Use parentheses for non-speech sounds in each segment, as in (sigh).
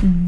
Mm-hmm.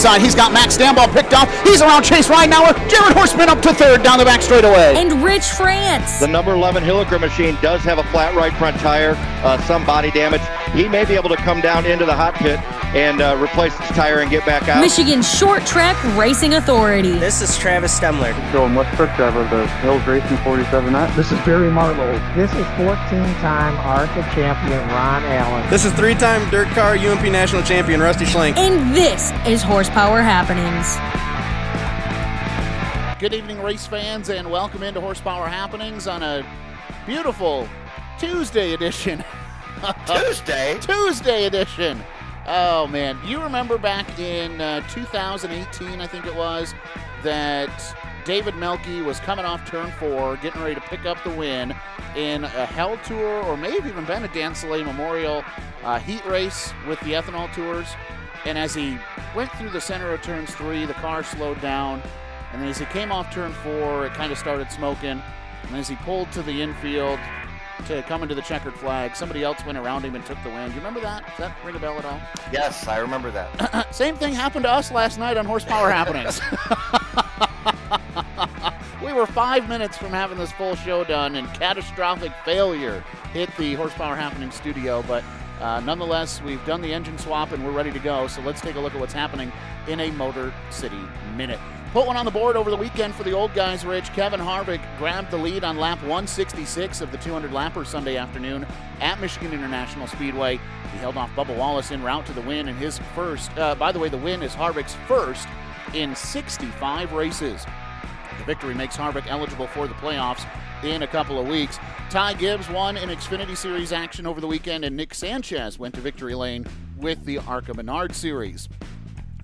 inside. He's got Max Stambaugh picked off. He's around Chase Ridenauer. Jared Horseman up to third down the back straightaway. and Rich France. The number 11 Hilliker machine does have a flat right front tire, uh, some body damage. He may be able to come down into the hot pit and uh, replace his tire and get back out. Michigan Short Track Racing Authority. This is Travis Stemler. Going West Truck Driver, the Hills Racing 47 Nut. This is Barry Marlowe. This is 14-time ARCA champion Ron Allen. This is three-time dirt car UMP national champion Rusty Schlenk. And this is Horsepower Happenings. Good evening, race fans, and welcome into Horsepower Happenings on a beautiful Tuesday edition. (laughs) Tuesday. Tuesday edition. Oh man, you remember back in uh, 2018, I think it was, that David Melky was coming off turn four, getting ready to pick up the win in a Hell Tour, or may have even been a Dan Soleil Memorial uh, heat race with the Ethanol Tours. And as he went through the center of turns three, the car slowed down. And then as he came off turn four, it kind of started smoking. And as he pulled to the infield to come into the checkered flag, somebody else went around him and took the win. Do you remember that? Does that ring a bell at all? Yes, I remember that. (clears throat) Same thing happened to us last night on Horsepower (laughs) Happenings. (laughs) we were five minutes from having this full show done, and catastrophic failure hit the Horsepower Happening studio. But uh, nonetheless, we've done the engine swap and we're ready to go. So let's take a look at what's happening in a Motor City minute. Put one on the board over the weekend for the old guys, Rich. Kevin Harvick grabbed the lead on lap 166 of the 200 lapper Sunday afternoon at Michigan International Speedway. He held off Bubba Wallace en route to the win in his first. Uh, by the way, the win is Harvick's first in 65 races. The victory makes Harvick eligible for the playoffs in a couple of weeks. Ty Gibbs won in Xfinity Series action over the weekend, and Nick Sanchez went to victory lane with the ARCA Menard Series.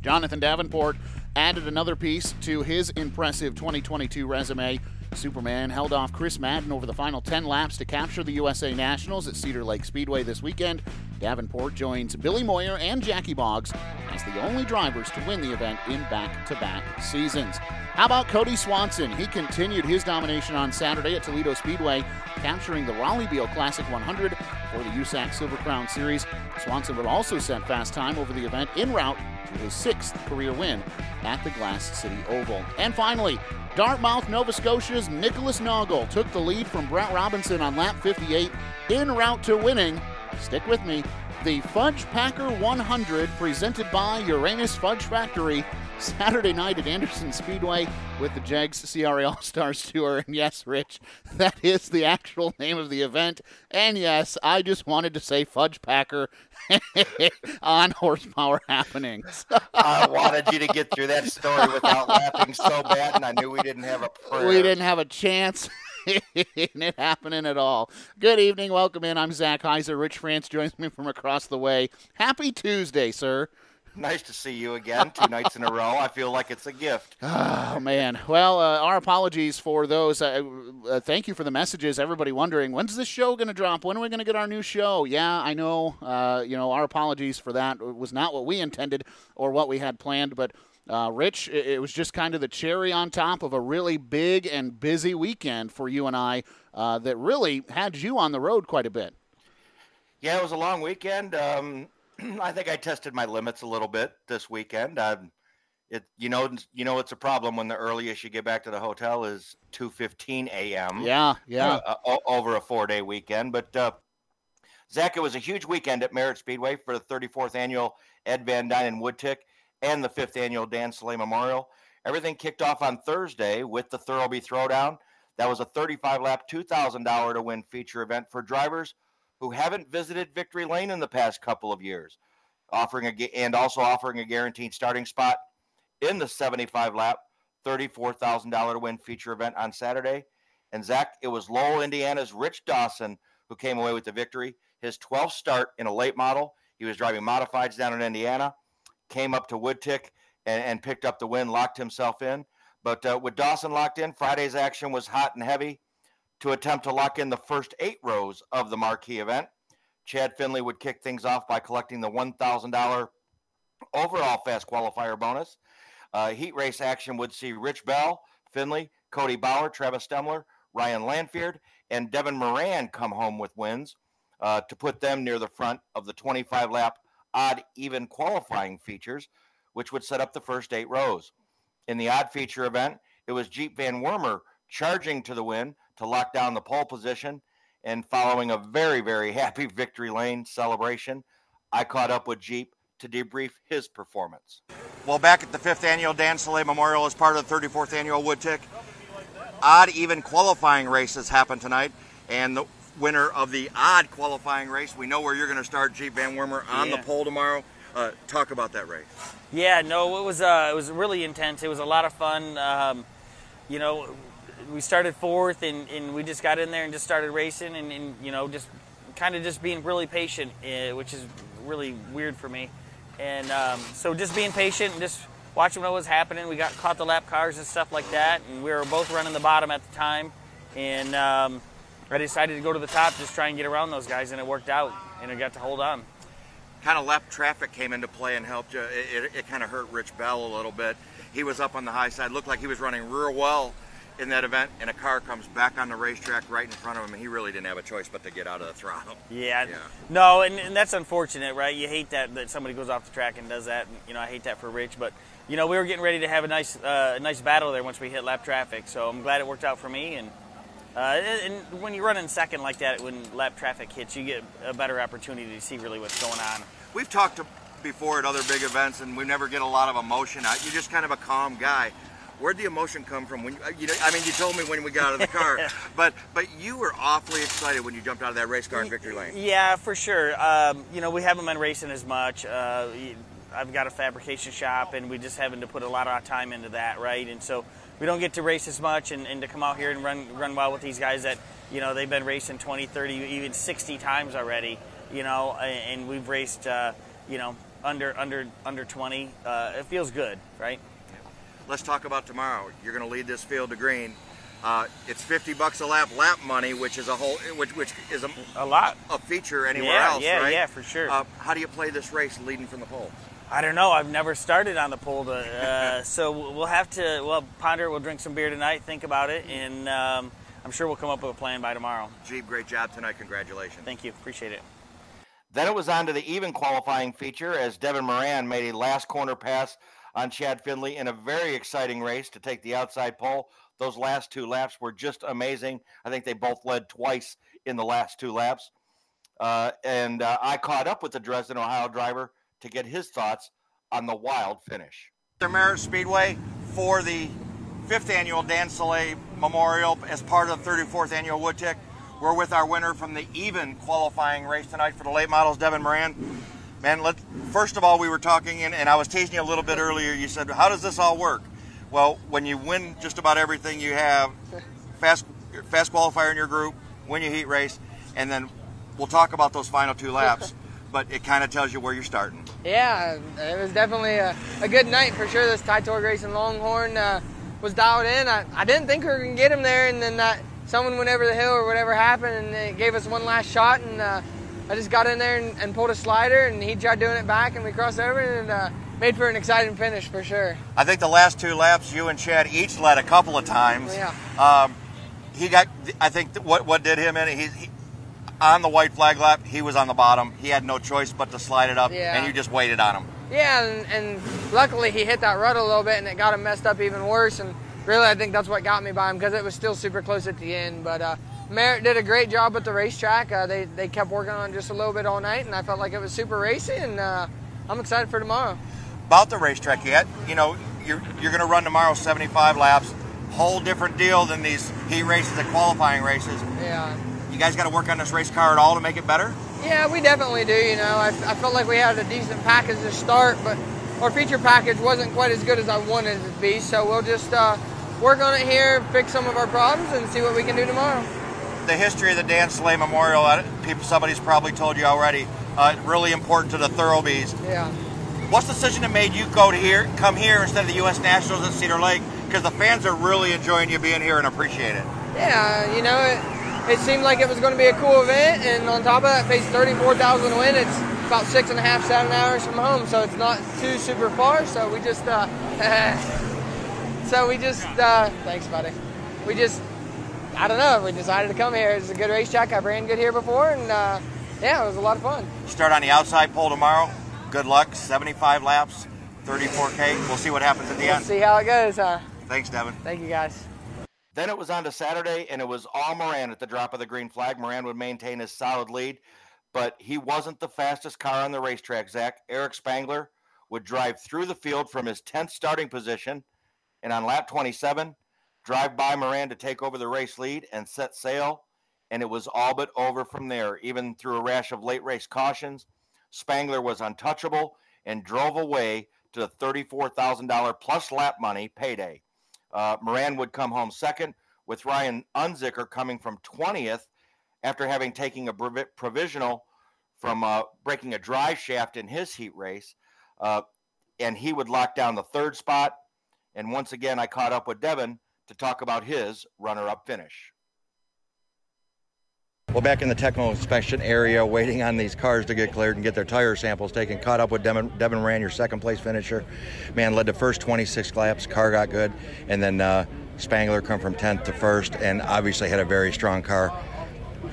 Jonathan Davenport added another piece to his impressive 2022 resume. Superman held off Chris Madden over the final 10 laps to capture the USA Nationals at Cedar Lake Speedway this weekend. Davenport joins Billy Moyer and Jackie Boggs as the only drivers to win the event in back to back seasons. How about Cody Swanson? He continued his domination on Saturday at Toledo Speedway, capturing the Rollie Beale Classic 100 for the USAC Silver Crown Series. Swanson would also set fast time over the event en route to his sixth career win at the Glass City Oval. And finally, Dartmouth, Nova Scotia's Nicholas Noggle took the lead from Brett Robinson on lap 58 en route to winning. Stick with me. The Fudge Packer 100 presented by Uranus Fudge Factory Saturday night at Anderson Speedway with the JEGS CRA All Stars Tour. And yes, Rich, that is the actual name of the event. And yes, I just wanted to say Fudge Packer (laughs) on Horsepower Happenings. I wanted you to get through that story without laughing so bad, and I knew we didn't have a prayer. we didn't have a chance. in it happening at all. Good evening. Welcome in. I'm Zach Heiser. Rich France joins me from across the way. Happy Tuesday, sir. Nice to see you again, two nights in a row. I feel like it's a gift. (sighs) Oh man. Well, uh, our apologies for those. Uh, uh, thank you for the messages. Everybody wondering when's this show going to drop? When are we going to get our new show? Yeah, I know. Uh, you know, our apologies for that. It was not what we intended or what we had planned, but. Uh, Rich, it, it was just kind of the cherry on top of a really big and busy weekend for you and I uh, that really had you on the road quite a bit. Yeah, it was a long weekend. Um, (clears throat) I think I tested my limits a little bit this weekend. Um, it, you know, you know, it's a problem when the earliest you get back to the hotel is two fifteen a.m. Yeah, yeah. uh, o- over a four day weekend. But uh, Zach, it was a huge weekend at Merritt Speedway for the 34th annual Ed Van Dyne and Woodtick and the fifth annual Dan Soleil Memorial. Everything kicked off on Thursday with the Thurlby Throwdown. That was a 35 lap, $2,000 to win feature event for drivers who haven't visited Victory Lane in the past couple of years, offering a and also offering a guaranteed starting spot in the 75 lap, $34,000 win feature event on Saturday. And Zach, it was Lowell, Indiana's Rich Dawson who came away with the victory. His 12th start in a late model. He was driving modifieds down in Indiana, came up to Woodtick, and, and picked up the win, locked himself in. But uh, with Dawson locked in, Friday's action was hot and heavy to attempt to lock in the first eight rows of the marquee event. Chad Finley would kick things off by collecting the $1,000 overall fast qualifier bonus. Uh, heat race action would see Rich Bell, Finley, Cody Bauer, Travis Stemler, Ryan Lanfeard, and Devin Moran come home with wins uh, to put them near the front of the 25 lap odd even qualifying features, which would set up the first eight rows. In the odd feature event, it was Jeep Van Wormer charging to the win to lock down the pole position. And following a very, very (laughs) happy victory lane celebration, I caught up with Jeep to debrief his performance. Well, back at the fifth annual Dan Soleil Memorial as part of the 34th annual Woodtick, odd even qualifying races happened tonight. And the winner of the odd qualifying race, we know where you're going to start, Jeep Van Wormer, on Yeah. the pole tomorrow. Uh, talk about that race. Yeah, no, it was uh, it was really intense. It was a lot of fun. Um, you know, we started fourth, and, and we just got in there and just started racing, and, and you know, just kind of just being really patient, uh, which is really weird for me. And um, so just being patient and just watching what was happening. We got caught the lap cars and stuff like that, and we were both running the bottom at the time. And um, I decided to go to the top, just try and get around those guys, and it worked out, and I got to hold on. kind of left traffic came into play and helped you. It, it, it kind of hurt Rich Bell a little bit. He was up on the high side, looked like he was running real well in that event, and a car comes back on the racetrack right in front of him, and he really didn't have a choice but to get out of the throttle. Yeah. Yeah. No, and, and that's unfortunate, right? You hate that that somebody goes off the track and does that. And, you know, I hate that for Rich, but you know, we were getting ready to have a nice uh, a nice battle there once we hit lap traffic. So I'm glad it worked out for me. And uh, and and when you run in second like that, when lap traffic hits, you get a better opportunity to see really what's going on. We've talked to, before at other big events, and we never get a lot of emotion out. You're just kind of a calm guy. Where'd the emotion come from? When you, you know, I mean, you told me when we got out of the car, (laughs) but but you were awfully excited when you jumped out of that race car in victory lane. Yeah, for sure. Um, you know, we haven't been racing as much. Uh, I've got a fabrication shop, and we just having to put a lot of our time into that, right? And so we don't get to race as much, and, and to come out here and run run well with these guys that you know they've been racing 20, 30, even 60 times already. You know, and and we've raced, uh, you know, under under under 20. Uh, it feels good, right? Let's talk about tomorrow. You're going to lead this field to green. Uh, it's 50 bucks a lap lap money, which is a whole, which which is a, A lot. a feature anywhere Yeah, else, yeah, right? yeah, for sure. Uh, how do you play this race leading from the pole? I don't know. I've never started on the pole, to, uh, (laughs) so we'll have to. Well, ponder. We'll drink some beer tonight. Think about it, and um, I'm sure we'll come up with a plan by tomorrow. Jeep, great job tonight. Congratulations. Thank you. Appreciate it. Then it was on to the even qualifying feature as Devin Moran made a last corner pass on Chad Finley in a very exciting race to take the outside pole. Those last two laps were just amazing. I think they both led twice in the last two laps. Uh, and uh, I caught up with the Dresden, Ohio driver to get his thoughts on the wild finish. Merritt Speedway for the fifth annual Dan Soleil Memorial as part of the 34th annual Woodtick. We're with our winner from the even qualifying race tonight for the late models, Devin Moran. Man, let first of all, we were talking, and, and I was teasing you a little bit earlier. You said, "How does this all work?" Well, when you win just about everything you have, (laughs) fast fast qualifier in your group, win your heat race, and then we'll talk about those final two laps. (laughs) but it kind of tells you where you're starting. Yeah, it was definitely a, a good night for sure. This Ty Torg Racing Longhorn uh, was dialed in. I, I didn't think we were going to get him there, and then that someone went over the hill or whatever happened, and it gave us one last shot. And uh, I just got in there and, and pulled a slider, and he tried doing it back, and we crossed over and uh, made for an exciting finish for sure. I think the last two laps, you and Chad each led a couple of times. Yeah. Um, he got. I think what what did him in? He, he on the white flag lap. He was on the bottom. He had no choice but to slide it up, Yeah. and you just waited on him. Yeah, and, and luckily he hit that rut a little bit, and it got him messed up even worse. And really, I think that's what got me by him because it was still super close at the end. But uh, Merritt did a great job at the racetrack. Uh, they they kept working on it just a little bit all night, and I felt like it was super racy. And uh, I'm excited for tomorrow. About the racetrack, yet you know you're you're going to run tomorrow 75 laps. Whole different deal than these heat races and qualifying races. Yeah. You guys got to work on this race car at all to make it better. Yeah, we definitely do. You know, I, I felt like we had a decent package to start, but our feature package wasn't quite as good as I wanted it to be. So we'll just uh, work on it here, fix some of our problems, and see what we can do tomorrow. The history of the Dan Slay Memorial, people, somebody's probably told you already, uh, really important to the Thurlbys. Yeah. What's the decision that made you go to here, come here instead of the U.S. Nationals at Cedar Lake? Because the fans are really enjoying you being here and appreciate it. Yeah, you know, it, it seemed like it was going to be a cool event, and on top of that, pays 34000 to win. It's about six and a half, seven hours from home, so it's not too super far. So we just, uh, (laughs) so we just, uh, thanks, buddy. We just, I don't know, we decided to come here. It's a good racetrack. I've ran good here before, and uh, yeah, it was a lot of fun. Start on the outside pole tomorrow. Good luck. 75 laps, 34K. We'll see what happens at the we'll end. See how it goes, huh? Thanks, Devin. Thank you, guys. Then it was on to Saturday, and it was all Moran at the drop of the green flag. Moran would maintain his solid lead, but he wasn't the fastest car on the racetrack, Zach. Eric Spangler would drive through the field from his 10th starting position, and on lap 27, drive by Moran to take over the race lead and set sail. And it was all but over from there, even through a rash of late race cautions. Spangler was untouchable and drove away to the $34,000 plus lap money payday. Uh, Moran would come home second, with Ryan Unzicker coming from 20th after having taken a provi- provisional from uh, breaking a drive shaft in his heat race. Uh, and he would lock down the third spot. And once again, I caught up with Devin to talk about his runner up finish. Well, back in the technical inspection area, waiting on these cars to get cleared and get their tire samples taken. Caught up with Devin, Devin Moran, your second place finisher. Man, led the first 26 laps. Car got good, and then uh, Spangler come from 10th to first, and obviously had a very strong car.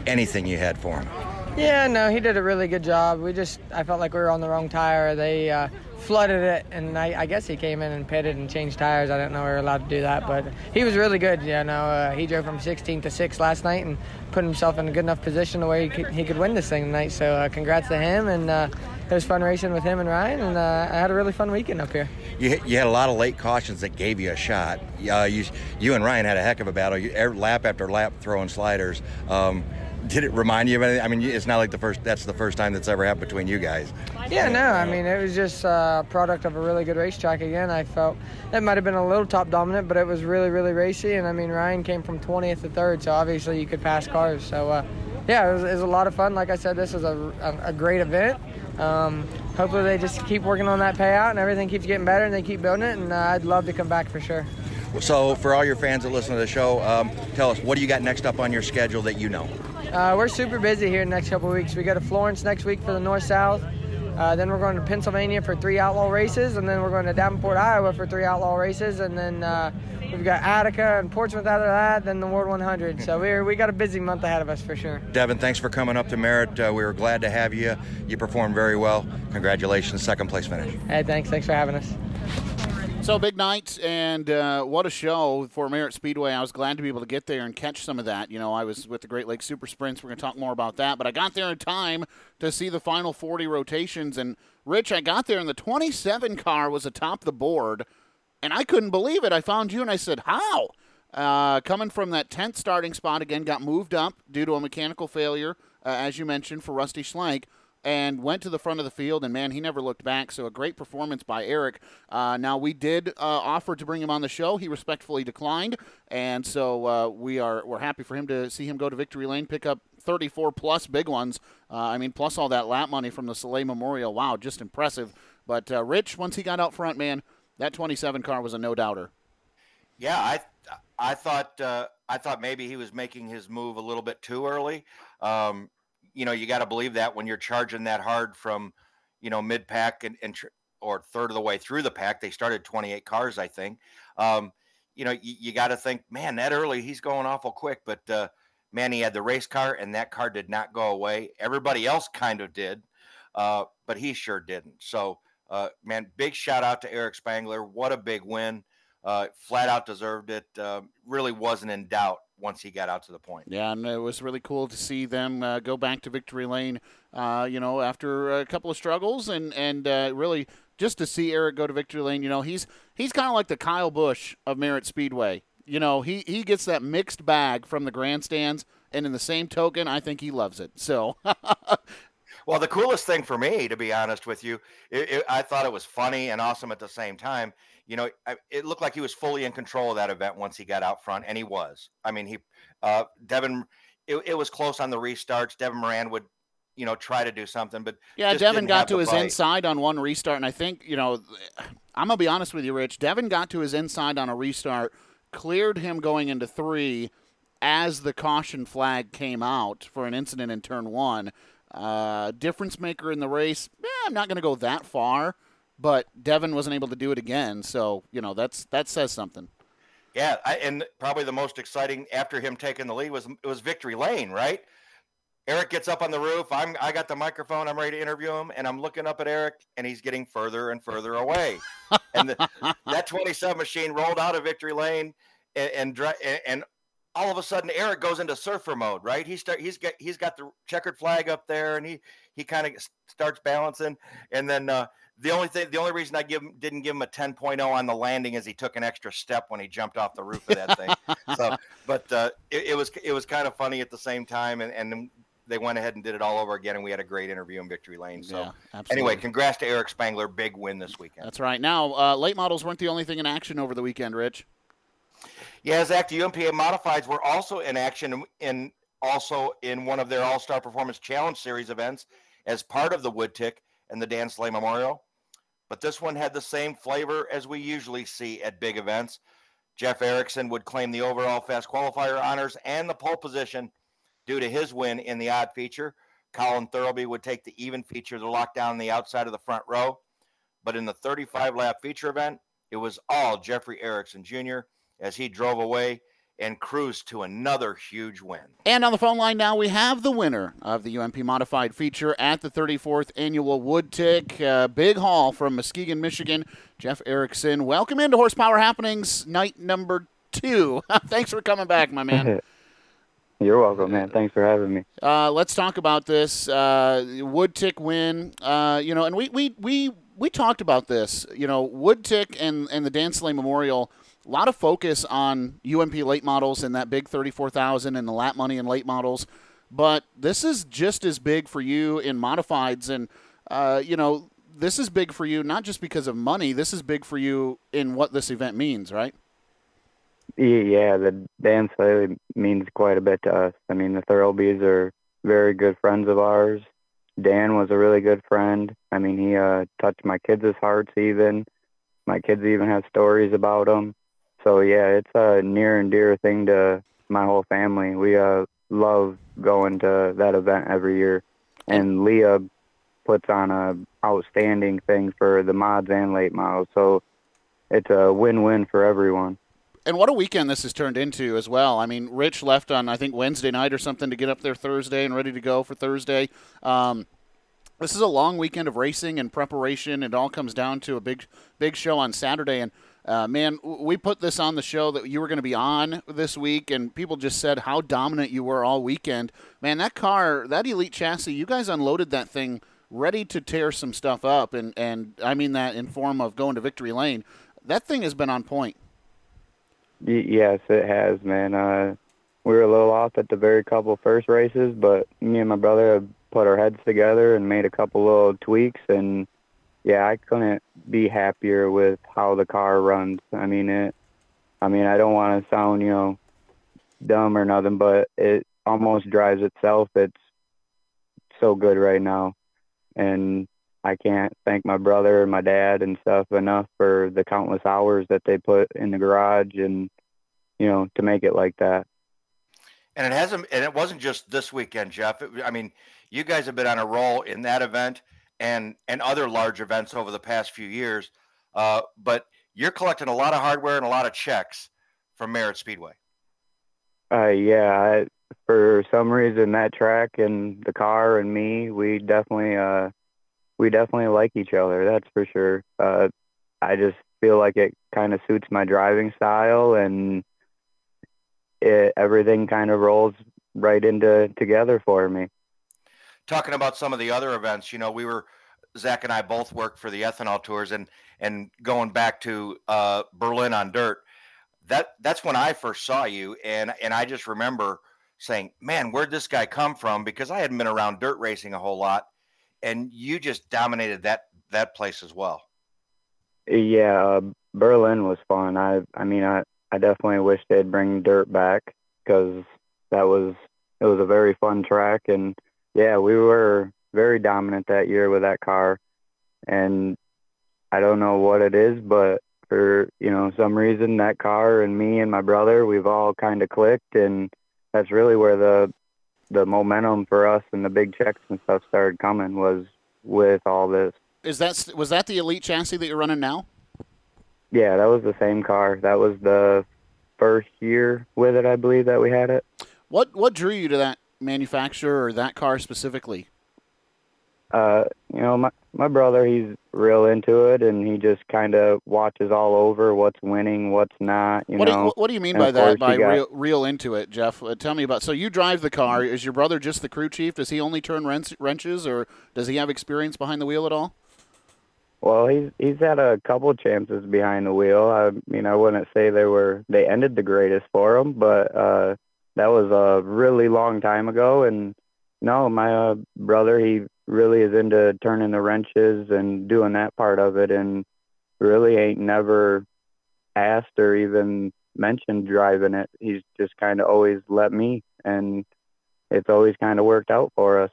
Anything you had for him? Yeah, no, he did a really good job. We just, I felt like we were on the wrong tire. They uh, flooded it, and I, I, guess he came in and pitted and changed tires. I didn't know we were allowed to do that, but he was really good. You know, uh, he drove from 16 to 6 last night and put himself in a good enough position to where he could, he could win this thing tonight. So uh, congrats to him, and uh, it was fun racing with him and Ryan, and uh, I had a really fun weekend up here. You, you had a lot of late cautions that gave you a shot. You, you and Ryan had a heck of a battle, you, lap after lap throwing sliders. Um, did it remind you of anything? I mean, it's not like the first. That's the first time that's ever happened between you guys. Yeah, no. I mean, it was just a product of a really good racetrack. Again, I felt it might have been a little top dominant, but it was really, really racy. And I mean, Ryan came from 20th to third, so obviously you could pass cars. So uh, yeah, it was, it was, a lot of fun. Like I said, this is a, a, a great event. Um, hopefully, they just keep working on that payout and everything keeps getting better and they keep building it. And uh, I'd love to come back for sure. So, for all your fans that listen to the show, um, tell us what do you got next up on your schedule that you know? Uh, we're super busy here the next couple weeks. We go to Florence next week for the North South. Uh, then we're going to Pennsylvania for three outlaw races, and then we're going to Davenport, Iowa for three outlaw races, and then uh, we've got Attica and Portsmouth after that, then the World 100. So we we got a busy month ahead of us for sure. Devin, thanks for coming up to Merritt. Uh, we were glad to have you. You performed very well. Congratulations, second place finish. Hey, thanks. Thanks for having us. So big night, and uh, what a show for Merritt Speedway. I was glad to be able to get there and catch some of that. You know, I was with the Great Lakes Super Sprints. We're going to talk more about that, but I got there in time to see the final 40 rotations. And Rich, I got there, and the 27 car was atop the board, and I couldn't believe it. I found you, and I said, "How?" Uh, coming from that 10th starting spot again, got moved up due to a mechanical failure, uh, as you mentioned, for Rusty Schlenk and went to the front of the field, and man, he never looked back. So a great performance by Eric. Uh, now we did uh, offer to bring him on the show. He respectfully declined, and so uh, we are we're happy for him to see him go to victory lane, pick up 34 plus big ones. Uh, I mean, plus all that lap money from the Soleil Memorial. Wow, just impressive. But uh, Rich, once he got out front, man, that 27 car was a no doubter. Yeah, I I thought uh, I thought maybe he was making his move a little bit too early. Um, you know, you got to believe that when you're charging that hard from, you know, mid pack and, and tr- or third of the way through the pack. They started 28 cars, I think. Um, you know, you, you got to think, man, that early he's going awful quick. But uh, man, he had the race car, and that car did not go away. Everybody else kind of did, uh, but he sure didn't. So, uh, man, big shout out to Eric Spangler. What a big win! Uh, flat out deserved it. Um, really wasn't in doubt once he got out to the point. Yeah, and it was really cool to see them uh, go back to victory lane. Uh, you know, after a couple of struggles, and and uh, really just to see Eric go to victory lane. You know, he's he's kind of like the Kyle Busch of Merritt Speedway. You know, he he gets that mixed bag from the grandstands, and in the same token, I think he loves it. So. (laughs) Well, the coolest thing for me, to be honest with you, it, it, I thought it was funny and awesome at the same time. You know, it looked like he was fully in control of that event once he got out front, and he was. I mean, he, uh, Devin, it, it was close on the restarts. Devin Moran would you know, try to do something. But yeah, Devin got to his bite. inside on one restart, and I think you know, I'm gonna be honest with you, Rich. Devin got to his inside on a restart, cleared him going into three, as the caution flag came out for an incident in turn one. Uh, difference maker in the race. Eh, I'm not gonna go that far, but Devin wasn't able to do it again, so you know that's that says something. Yeah, I, and probably the most exciting after him taking the lead was it was Victory Lane, right? Eric gets up on the roof. I'm I got the microphone. I'm ready to interview him, and I'm looking up at Eric, and he's getting further and further away. and the, (laughs) that 27 machine rolled out of Victory Lane, and and, and all of a sudden Eric goes into surfer mode, right? He start he's got he's got the checkered flag up there, and he he kind of starts balancing, and then. uh the only thing, the only reason I give him, didn't give him a 10.0 on the landing is he took an extra step when he jumped off the roof of that thing. (laughs) so, but uh, it, it was it was kind of funny at the same time, and, and they went ahead and did it all over again, and we had a great interview in Victory Lane. So, Yeah, absolutely. anyway, congrats to Eric Spangler, big win this weekend. That's right. Now, uh, late models weren't the only thing in action over the weekend, Rich. Yeah, Zach, the UMPA modifieds were also in action in also in one of their All Star Performance Challenge Series events as part of the Wood Tick and the Dan Slay Memorial. But this one had the same flavor as we usually see at big events. Jeff Erickson would claim the overall fast qualifier honors and the pole position due to his win in the odd feature. Colin Thurlby would take the even feature to lock down the outside of the front row. But in the 35 lap feature event, it was all Jeffrey Erickson Jr. as he drove away and cruised to another huge win. And on the phone line now, we have the winner of the UMP Modified feature at the 34th Annual Wood Tick. Uh, big haul from Muskegon, Michigan. Jeff Erickson, welcome into Horsepower Happenings, night number two. (laughs) Thanks for coming back, my man. (laughs) You're welcome, man. Thanks for having me. Uh, let's talk about this uh, wood tick win. Uh, you know, and we, we we we talked about this. You know, wood tick and and the Dan Slay Memorial. A lot of focus on UMP late models and that big thirty-four thousand and the lap money and late models, but this is just as big for you in modifieds. And uh, you know, this is big for you not just because of money. This is big for you in what this event means, right? Yeah, the Dan Slay means quite a bit to us. I mean, the Thurlbys are very good friends of ours. Dan was a really good friend. I mean, he uh, touched my kids' hearts even. My kids even have stories about him. So yeah, it's a near and dear thing to my whole family. We uh, love going to that event every year, and Leah puts on a outstanding thing for the mods and late models. So it's a win-win for everyone. and what a weekend this has turned into as well. I mean, Rich left on I think Wednesday night or something to get up there Thursday and ready to go for Thursday. Um, this is a long weekend of racing and preparation. It all comes down to a big, big show on Saturday. And uh, man, we put this on the show that you were going to be on this week, and people just said how dominant you were all weekend. Man, that car, that Elite chassis, you guys unloaded that thing ready to tear some stuff up, and and I mean that in form of going to victory lane. That thing has been on point. Yes, it has, man. Uh, we were a little off at the very couple first races, but me and my brother put our heads together and made a couple little tweaks, and yeah, I couldn't be happier with how the car runs. I mean it. I mean, I don't want to sound, you know, dumb or nothing, but it almost drives itself. It's so good right now, and I can't thank my brother and my dad and stuff enough for the countless hours that they put in the garage and you know to make it like that. And it hasn't, and it wasn't just this weekend, Jeff. It, I mean, you guys have been on a roll in that event and and other large events over the past few years. Uh, but you're collecting a lot of hardware and a lot of checks from Merritt Speedway. Uh, yeah, I, for some reason that track and the car and me, we definitely uh we definitely like each other. That's for sure. Uh, I just feel like it kind of suits my driving style and it, everything kind of rolls right into together for me. Talking about some of the other events, you know, we were Zach and I both worked for the ethanol tours, and and going back to uh, Berlin on dirt, that that's when I first saw you, and and I just remember saying, "Man, where'd this guy come from?" Because I hadn't been around dirt racing a whole lot, and you just dominated that that place as well. Yeah, uh, Berlin was fun. I I mean I I definitely wish they'd bring dirt back because that was it was a very fun track and yeah, we were very dominant that year with that car, and I don't know what it is, but for you know some reason that car and me and my brother, we've all kind of clicked, and that's really where the the momentum for us and the big checks and stuff started coming was with all this. Is that was that the elite chassis that you're running now? Yeah, that was the same car. That was the first year with it, I believe, that we had it. What what drew you to that manufacturer or that car specifically? Uh, you know, my my brother, he's real into it, and he just kind of watches all over what's winning, what's not. You what know. Do you, what do you mean And by that? By got- real, real into it, Jeff? Uh, tell me about. So you drive the car. Is your brother just the crew chief? Does he only turn wrench, wrenches, or does he have experience behind the wheel at all? Well, he's he's had a couple chances behind the wheel. I mean, I wouldn't say they were they ended the greatest for him, but uh, that was a really long time ago. And no, my uh, brother, he really is into turning the wrenches and doing that part of it, and really ain't never asked or even mentioned driving it. He's just kind of always let me, and it's always kind of worked out for us.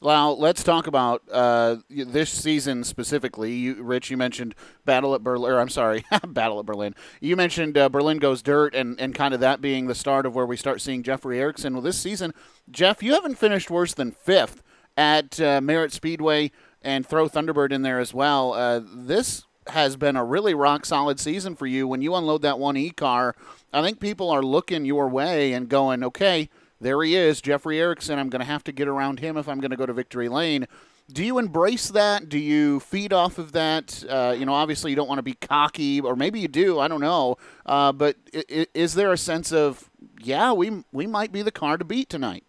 Well, let's talk about uh, this season specifically. You, Rich, you mentioned Battle at Berlin. I'm sorry, (laughs) Battle at Berlin. You mentioned uh, Berlin goes dirt, and, and kind of that being the start of where we start seeing Jeffrey Erickson. Well, this season, Jeff, you haven't finished worse than fifth at uh, Merritt Speedway, and throw Thunderbird in there as well. Uh, this has been a really rock solid season for you. When you unload that one E car, I think people are looking your way and going, okay there he is, Jeffrey Erickson. I'm going to have to get around him if I'm going to go to victory lane. Do you embrace that? Do you feed off of that? Uh, you know, obviously you don't want to be cocky, or maybe you do. I don't know. Uh, but is, is there a sense of, yeah, we we might be the car to beat tonight?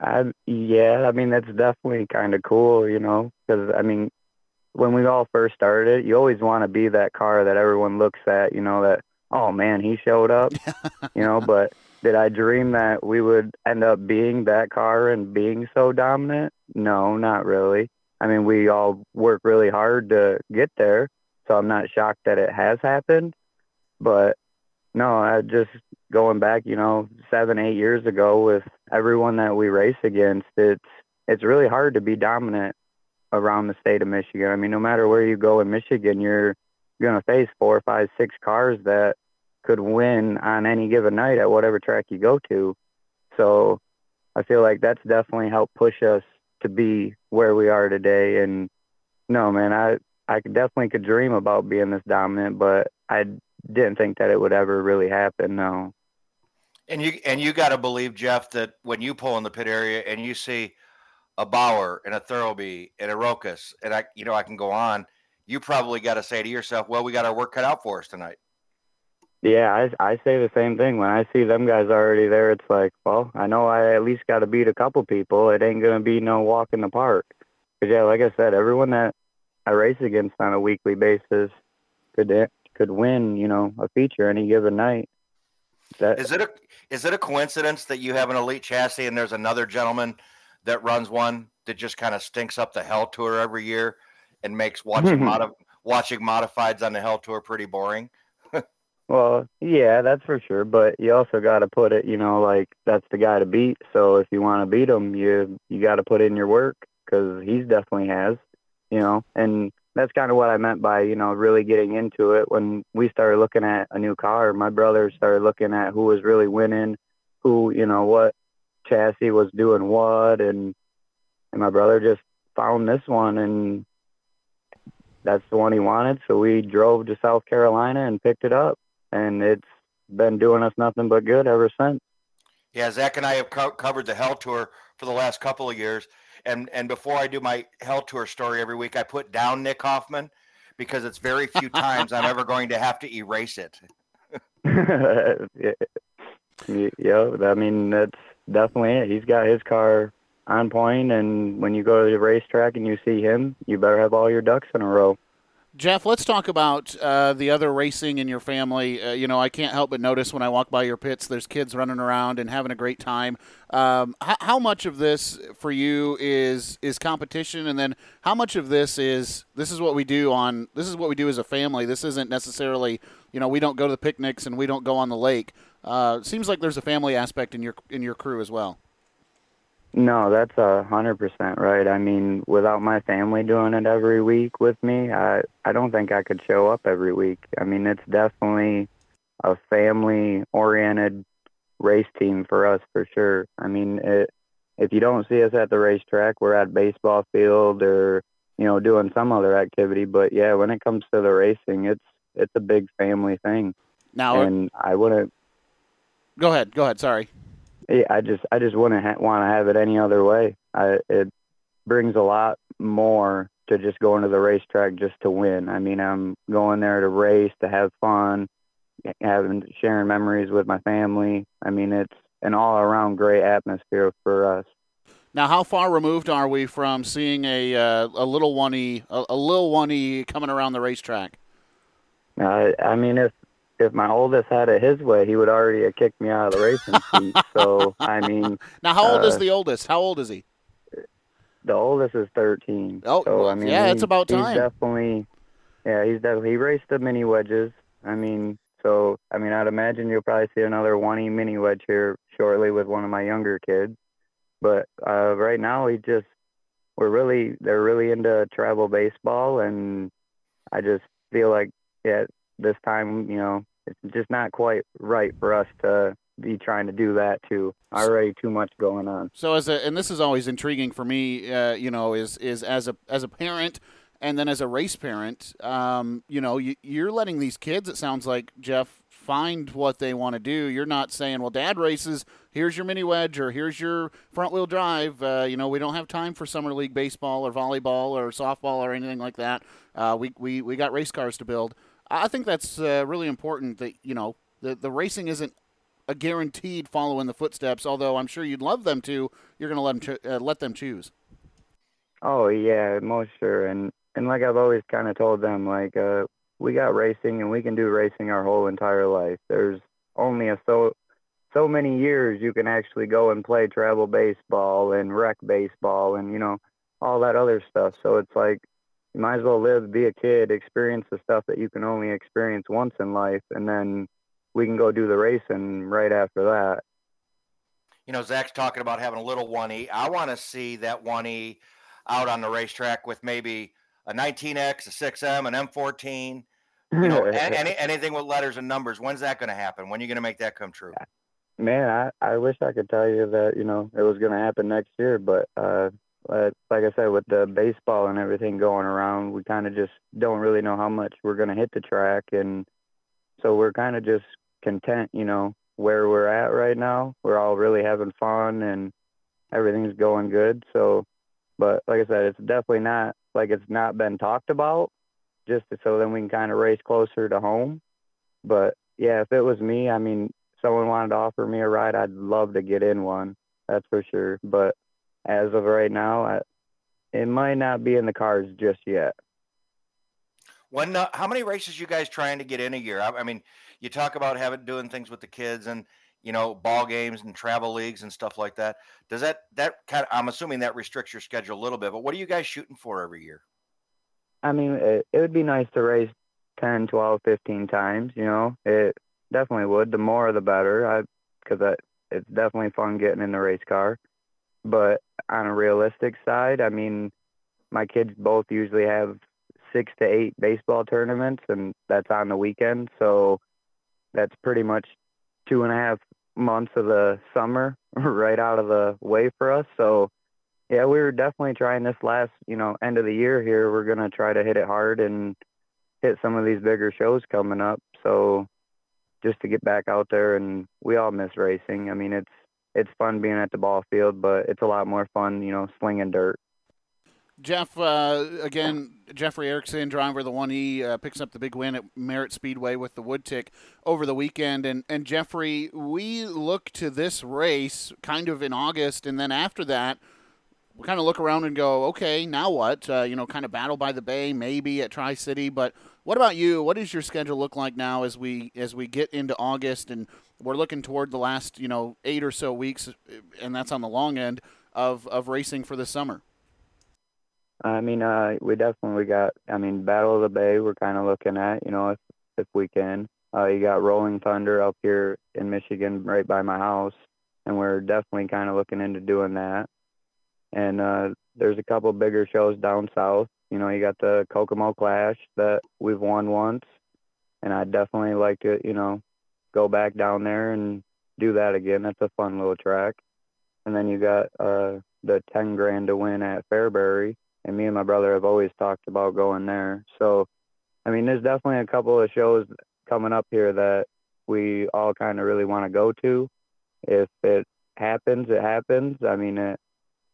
I, yeah, I mean that's definitely kind of cool, you know, because I mean, when we all first started, you always want to be that car that everyone looks at, you know, that oh man, he showed up, (laughs) you know. But did I dream that we would end up being that car and being so dominant? No, not really. I mean, we all work really hard to get there, so I'm not shocked that it has happened. But no, I just going back, you know, seven, eight years ago with everyone that we race against, it's it's really hard to be dominant around the state of Michigan. I mean, no matter where you go in Michigan, you're going to face four, five, six cars that could win on any given night at whatever track you go to. So I feel like that's definitely helped push us to be where we are today. And no, man, I I definitely could dream about being this dominant, but I didn't think that it would ever really happen. No. And you and you got to believe Jeff that when you pull in the pit area and you see a Bauer and a Thurlby and a Rokas and I you know I can go on, you probably got to say to yourself, well, we got our work cut out for us tonight. Yeah, I I say the same thing. When I see them guys already there, it's like, well, I know I at least got to beat a couple people. It ain't gonna be no walk in the park. Cause yeah, like I said, everyone that I race against on a weekly basis could eh, could win, you know, a feature any given night. That Is it a is it a coincidence that you have an elite chassis and there's another gentleman that runs one that just kind of stinks up the Hell Tour every year and makes watching (laughs) modi- watching modifieds on the Hell Tour pretty boring? Well, yeah, that's for sure. But you also got to put it, you know, like that's the guy to beat. So if you want to beat him, you you got to put in your work because he's definitely has, you know. And that's kind of what I meant by, you know, really getting into it. When we started looking at a new car, my brother started looking at who was really winning, who, you know, what chassis was doing what, and and my brother just found this one and that's the one he wanted. So we drove to South Carolina and picked it up and it's been doing us nothing but good ever since. Yeah, Zach and I have co- covered the Hell Tour for the last couple of years, and and before I do my Hell Tour story every week, I put down Nick Hoffman because it's very few (laughs) times I'm ever going to have to erase it. (laughs) yeah, yeah, I mean that's definitely it. He's got his car on point, and when you go to the racetrack and you see him, you better have all your ducks in a row. Jeff, let's talk about uh, the other racing in your family. Uh, you know, I can't help but notice when I walk by your pits, there's kids running around and having a great time. Um, how, how, much of this for you is is competition, and then how much of this is this is what we do on this is what we do as a family. This isn't necessarily you know we don't go to the picnics and we don't go on the lake. Uh, seems like there's a family aspect in your in your crew as well. No, that's a hundred percent right. I mean, without my family doing it every week with me, I I don't think I could show up every week. I mean, it's definitely a family oriented race team for us for sure. I mean, it, if you don't see us at the racetrack, we're at baseball field or you know doing some other activity. But yeah, when it comes to the racing, it's it's a big family thing. Now, and I wouldn't. Go ahead. Go ahead. Sorry. Yeah, I just I just wouldn't ha- want to have it any other way. I, it brings a lot more to just going to the racetrack just to win. I mean, I'm going there to race, to have fun, having sharing memories with my family. I mean, it's an all around great atmosphere for us. Now, how far removed are we from seeing a uh, a little one a, a little one coming around the racetrack? Uh, I mean, if if my oldest had it his way, he would already have kicked me out of the racing (laughs) seat. So I mean, now how old uh, is the oldest? How old is he? The oldest is thirteen. Oh, so, I mean, yeah, he, it's about time. he's definitely, yeah, he's definitely he raced the mini wedges. I mean, so I mean, I'd imagine you'll probably see another one E mini wedge here shortly with one of my younger kids. But uh, right now, he just we're really they're really into travel baseball, and I just feel like yeah, this time you know it's just not quite right for us to be trying to do that too. Already too much going on. So as a and this is always intriguing for me, uh, you know, is is as a as a parent and then as a race parent, um, you know, you, you're letting these kids. It sounds like Jeff find what they want to do. You're not saying, well, Dad races. Here's your mini wedge or here's your front wheel drive. Uh, you know, we don't have time for summer league baseball or volleyball or softball or anything like that. Uh, we we we got race cars to build. I think that's uh, really important. That you know, the the racing isn't a guaranteed follow in the footsteps. Although I'm sure you'd love them to, you're going to let them cho- uh, let them choose. Oh yeah, most sure. And and like I've always kind of told them, like uh, we got racing and we can do racing our whole entire life. There's only a so so many years you can actually go and play travel baseball and rec baseball and you know all that other stuff. So it's like you might as well live, be a kid, experience the stuff that you can only experience once in life, and then we can go do the racing right after that. You know, Zach's talking about having a little 1E. I want to see that 1E out on the racetrack with maybe a 19X, a 6M, an M14. You know, (laughs) any, anything with letters and numbers. When's that going to happen? When are you going to make that come true? Man, I, I wish I could tell you that, you know, it was going to happen next year, but uh, uh, like I said, with the baseball and everything going around, we kind of just don't really know how much we're going to hit the track. And so we're kind of just content, you know, where we're at right now. We're all really having fun and everything's going good. So, but like I said, it's definitely not like it's not been talked about just so then we can kind of race closer to home. But yeah, if it was me, I mean, someone wanted to offer me a ride, I'd love to get in one. That's for sure. But as of right now, I, it might not be in the cards just yet. When uh, how many races you guys trying to get in a year? I, I, mean, you talk about having doing things with the kids and you know ball games and travel leagues and stuff like that. Does that that kind of, I'm assuming that restricts your schedule a little bit. But what are you guys shooting for every year? I mean, it, it would be nice to race 10, 12, 15 times. You know, it definitely would. The more, the better. I because it's definitely fun getting in the race car. But on a realistic side, I mean, my kids both usually have six to eight baseball tournaments, and that's on the weekend. So that's pretty much two and a half months of the summer (laughs) right out of the way for us. So yeah, we were definitely trying this last, you know, end of the year here. We're gonna try to hit it hard and hit some of these bigger shows coming up. So just to get back out there and we all miss racing. I mean, it's it's fun being at the ball field, but it's a lot more fun, you know, slinging dirt. Jeff, uh, again, Jeffrey Erickson, driver the 1E, uh, picks up the big win at Merritt Speedway with the Woodtick over the weekend. And, and Jeffrey, we look to this race kind of in August, and then after that, we kind of look around and go, okay, now what? Uh, you know, kind of battle by the bay, maybe at Tri City. But what about you? What does your schedule look like now as we as we get into August and we're looking toward the last you know eight or so weeks, and that's on the long end of of racing for the summer? I mean, uh, we definitely got. I mean, Battle of the Bay. We're kind of looking at, you know, if if we can. Uh, you got Rolling Thunder up here in Michigan, right by my house, and we're definitely kind of looking into doing that. and uh, there's a couple bigger shows down south. You know, you got the Kokomo Clash that we've won once, and I'd definitely like to, you know, go back down there and do that again. That's a fun little track. And then you got uh, the 10 grand to win at Fairbury, and me and my brother have always talked about going there. So, I mean, there's definitely a couple of shows coming up here that we all kind of really want to go to. If it happens, it happens. I mean, it,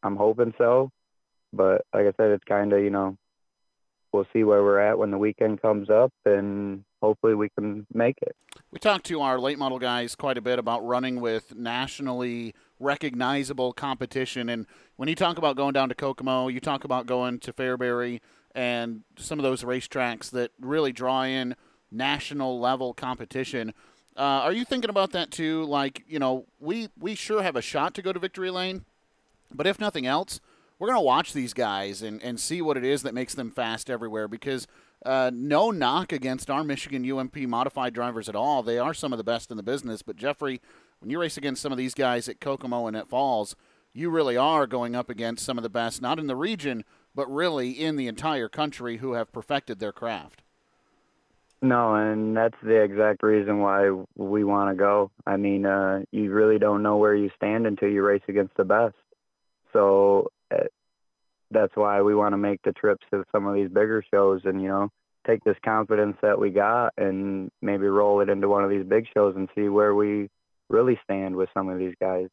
I'm hoping so. But like I said, it's kind of, you know, we'll see where we're at when the weekend comes up and hopefully we can make it. We talked to our late model guys quite a bit about running with nationally recognizable competition. And when you talk about going down to Kokomo, you talk about going to Fairbury and some of those racetracks that really draw in national level competition. Uh, are you thinking about that too? Like, you know, we, we sure have a shot to go to Victory Lane, but if nothing else, we're going to watch these guys and, and see what it is that makes them fast everywhere because uh, no knock against our Michigan UMP modified drivers at all. They are some of the best in the business. But, Jeffrey, when you race against some of these guys at Kokomo and at Falls, you really are going up against some of the best, not in the region, but really in the entire country who have perfected their craft. No, and that's the exact reason why we want to go. I mean, uh, you really don't know where you stand until you race against the best. So that's why we want to make the trips to some of these bigger shows and, you know, take this confidence that we got and maybe roll it into one of these big shows and see where we really stand with some of these guys.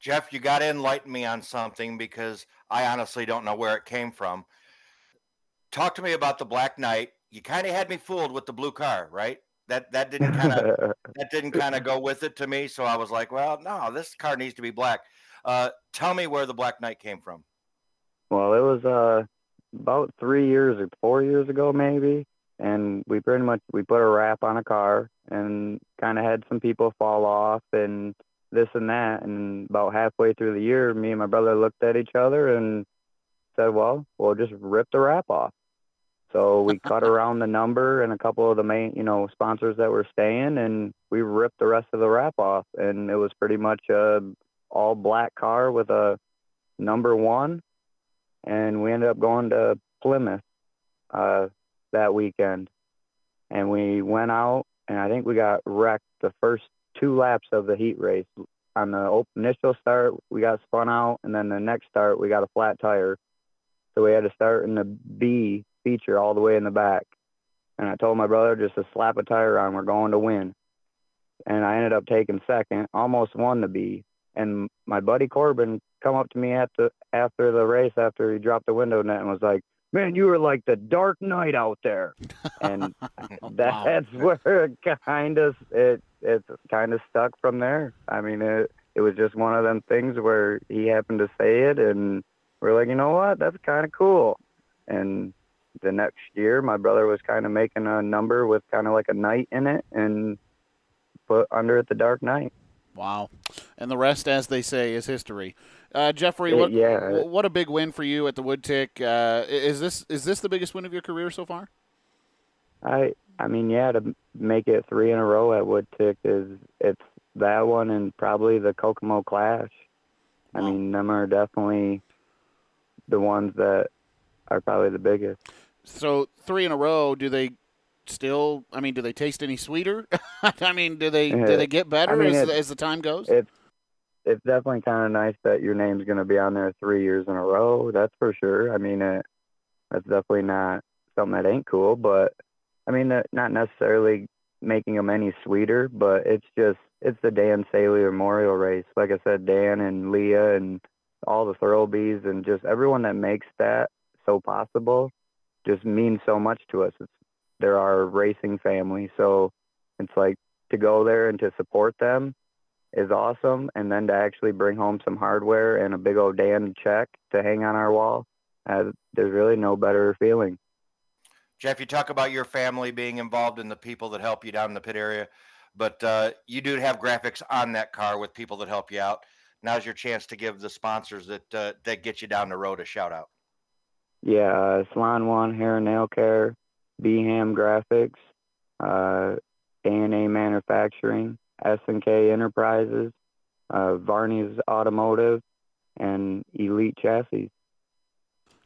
Jeff, you got to enlighten me on something because I honestly don't know where it came from. Talk to me about the Black Knight. You kind of had me fooled with the blue car, right? That that didn't kind of (laughs) that didn't kind of go with it to me. So I was like, well, no, this car needs to be black. Uh, tell me where the Black Knight came from. Well, it was uh, about three years or four years ago, maybe, and we pretty much we put a wrap on a car and kind of had some people fall off and this and that. And about halfway through the year, me and my brother looked at each other and said, "Well, we'll just rip the wrap off." So we (laughs) cut around the number and a couple of the main, you know, sponsors that were staying, and we ripped the rest of the wrap off. And it was pretty much a all black car with a number one, and we ended up going to Plymouth uh, that weekend. And we went out, and I think we got wrecked the first two laps of the heat race. On the initial start, we got spun out, and then the next start, we got a flat tire. So we had to start in the B feature all the way in the back. And I told my brother just to slap a tire on, we're going to win. And I ended up taking second, almost won the B. And my buddy Corbin come up to me at the after the race after he dropped the window net and was like, "Man, you were like the Dark Knight out there," (laughs) and that's (laughs) where it kind of it it's kind of stuck from there. I mean, it it was just one of them things where he happened to say it, and we're like, you know what, that's kind of cool. And the next year, my brother was kind of making a number with kind of like a knight in it, and put under it the Dark Knight. Wow. And the rest, as they say, is history. Uh, Jeffrey, what, yeah. what a big win for you at the Woodtick. Uh, is this is this the biggest win of your career so far? I I mean, yeah, to make it three in a row at Woodtick is it's that one and probably the Kokomo Clash. I mean, them are definitely the ones that are probably the biggest. So three in a row. Do they still? I mean, do they taste any sweeter? (laughs) I mean, do they do they get better I mean, as, as the time goes? It's it's definitely kind of nice that your name's going to be on there three years in a row. That's for sure. I mean, it, that's definitely not something that ain't cool. But I mean, not necessarily making them any sweeter, but it's just it's the Dan Saley Memorial Race. Like I said, Dan and Leah and all the Thurlbys and just everyone that makes that so possible just means so much to us. It's they're our racing family, so it's like to go there and to support them is awesome, and then to actually bring home some hardware and a big old Dan check to hang on our wall. Uh, there's really no better feeling. Jeff, you talk about your family being involved in the people that help you down in the pit area, but uh, you do have graphics on that car with people that help you out. Now's your chance to give the sponsors that uh, that get you down the road a shout out. Yeah, uh, Salon One Hair and Nail Care, Beham Graphics, uh, A&A Manufacturing, S&K Enterprises, uh, Varney's Automotive, and elite chassis.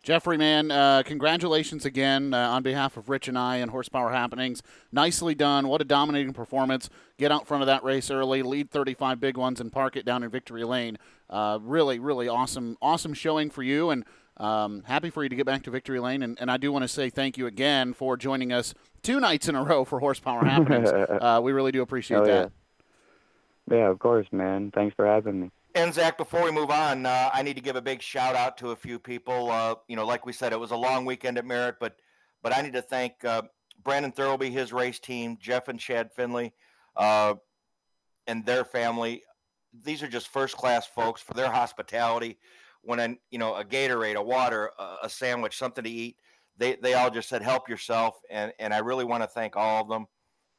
Jeffrey, man, uh, congratulations again uh, on behalf of Rich and I and Horsepower Happenings. Nicely done. What a dominating performance. Get out front of that race early, lead 35 big ones, and park it down in Victory Lane. Uh, really, really awesome, awesome showing for you, and um, happy for you to get back to Victory Lane. And, and, I do want to say thank you again for joining us two nights in a row for Horsepower Happenings. (laughs) Uh, we really do appreciate oh, that. Yeah. yeah, of course, man. Thanks for having me. And Zach, before we move on, uh, I need to give a big shout out to a few people. Uh, you know, like we said, it was a long weekend at Merritt, but but I need to thank uh, Brandon Thurlby, his race team, Jeff and Chad Finley, uh, and their family. These are just first class folks for their hospitality. When a you know a Gatorade, a water, a, a sandwich, something to eat, they they all just said help yourself, and and I really want to thank all of them.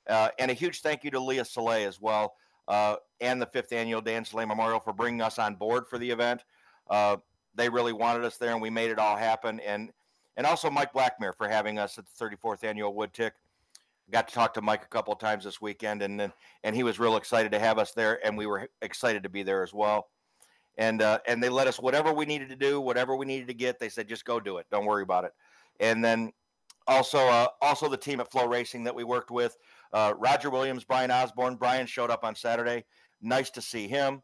Uh, and a huge thank you to Leah Soleil as well uh, and the fifth annual Dan Slay Memorial for bringing us on board for the event. Uh, they really wanted us there, and we made it all happen. And and also Mike Blackmere for having us at the 34th annual Wood Tick. Got to talk to Mike a couple of times this weekend, and and he was real excited to have us there, and we were excited to be there as well. And uh, and they let us whatever we needed to do, whatever we needed to get. They said just go do it, don't worry about it. And then also uh, also the team at Flow Racing that we worked with. Uh, Roger Williams, Brian Osborne. Brian showed up on Saturday. Nice to see him.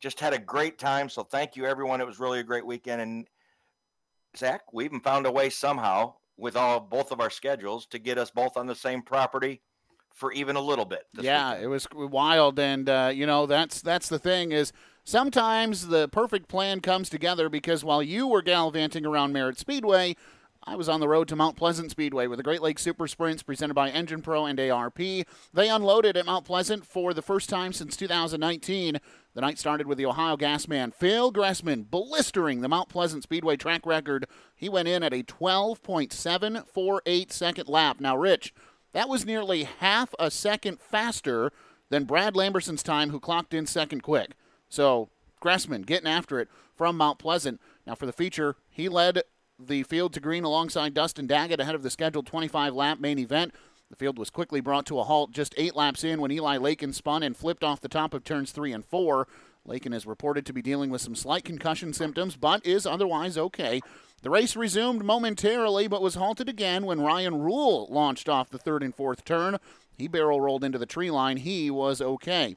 Just had a great time. So thank you, everyone. It was really a great weekend. And Zach, we even found a way somehow with all both of our schedules to get us both on the same property for even a little bit. yeah, weekend. it was wild, and uh, you know that's that's the thing is sometimes the perfect plan comes together because while you were gallivanting around Merritt Speedway, I was on the road to Mount Pleasant Speedway with the Great Lakes Super Sprints presented by Engine Pro and ARP. They unloaded at Mount Pleasant for the first time since 2019. The night started with the Ohio gas man Phil Gressman blistering the Mount Pleasant Speedway track record. He went in at a 12.748 second lap. Now, Rich, that was nearly half a second faster than Brad Lamberson's time, who clocked in second quick. So, Gressman getting after it from Mount Pleasant. Now, for the feature, he led the field to green alongside Dustin Daggett ahead of the scheduled 25 lap main event. The field was quickly brought to a halt just eight laps in when Eli Lakin spun and flipped off the top of turns three and four. Lakin is reported to be dealing with some slight concussion symptoms, but is otherwise okay. The race resumed momentarily, but was halted again when Ryan Rule launched off the third and fourth turn. He barrel rolled into the tree line. He was okay.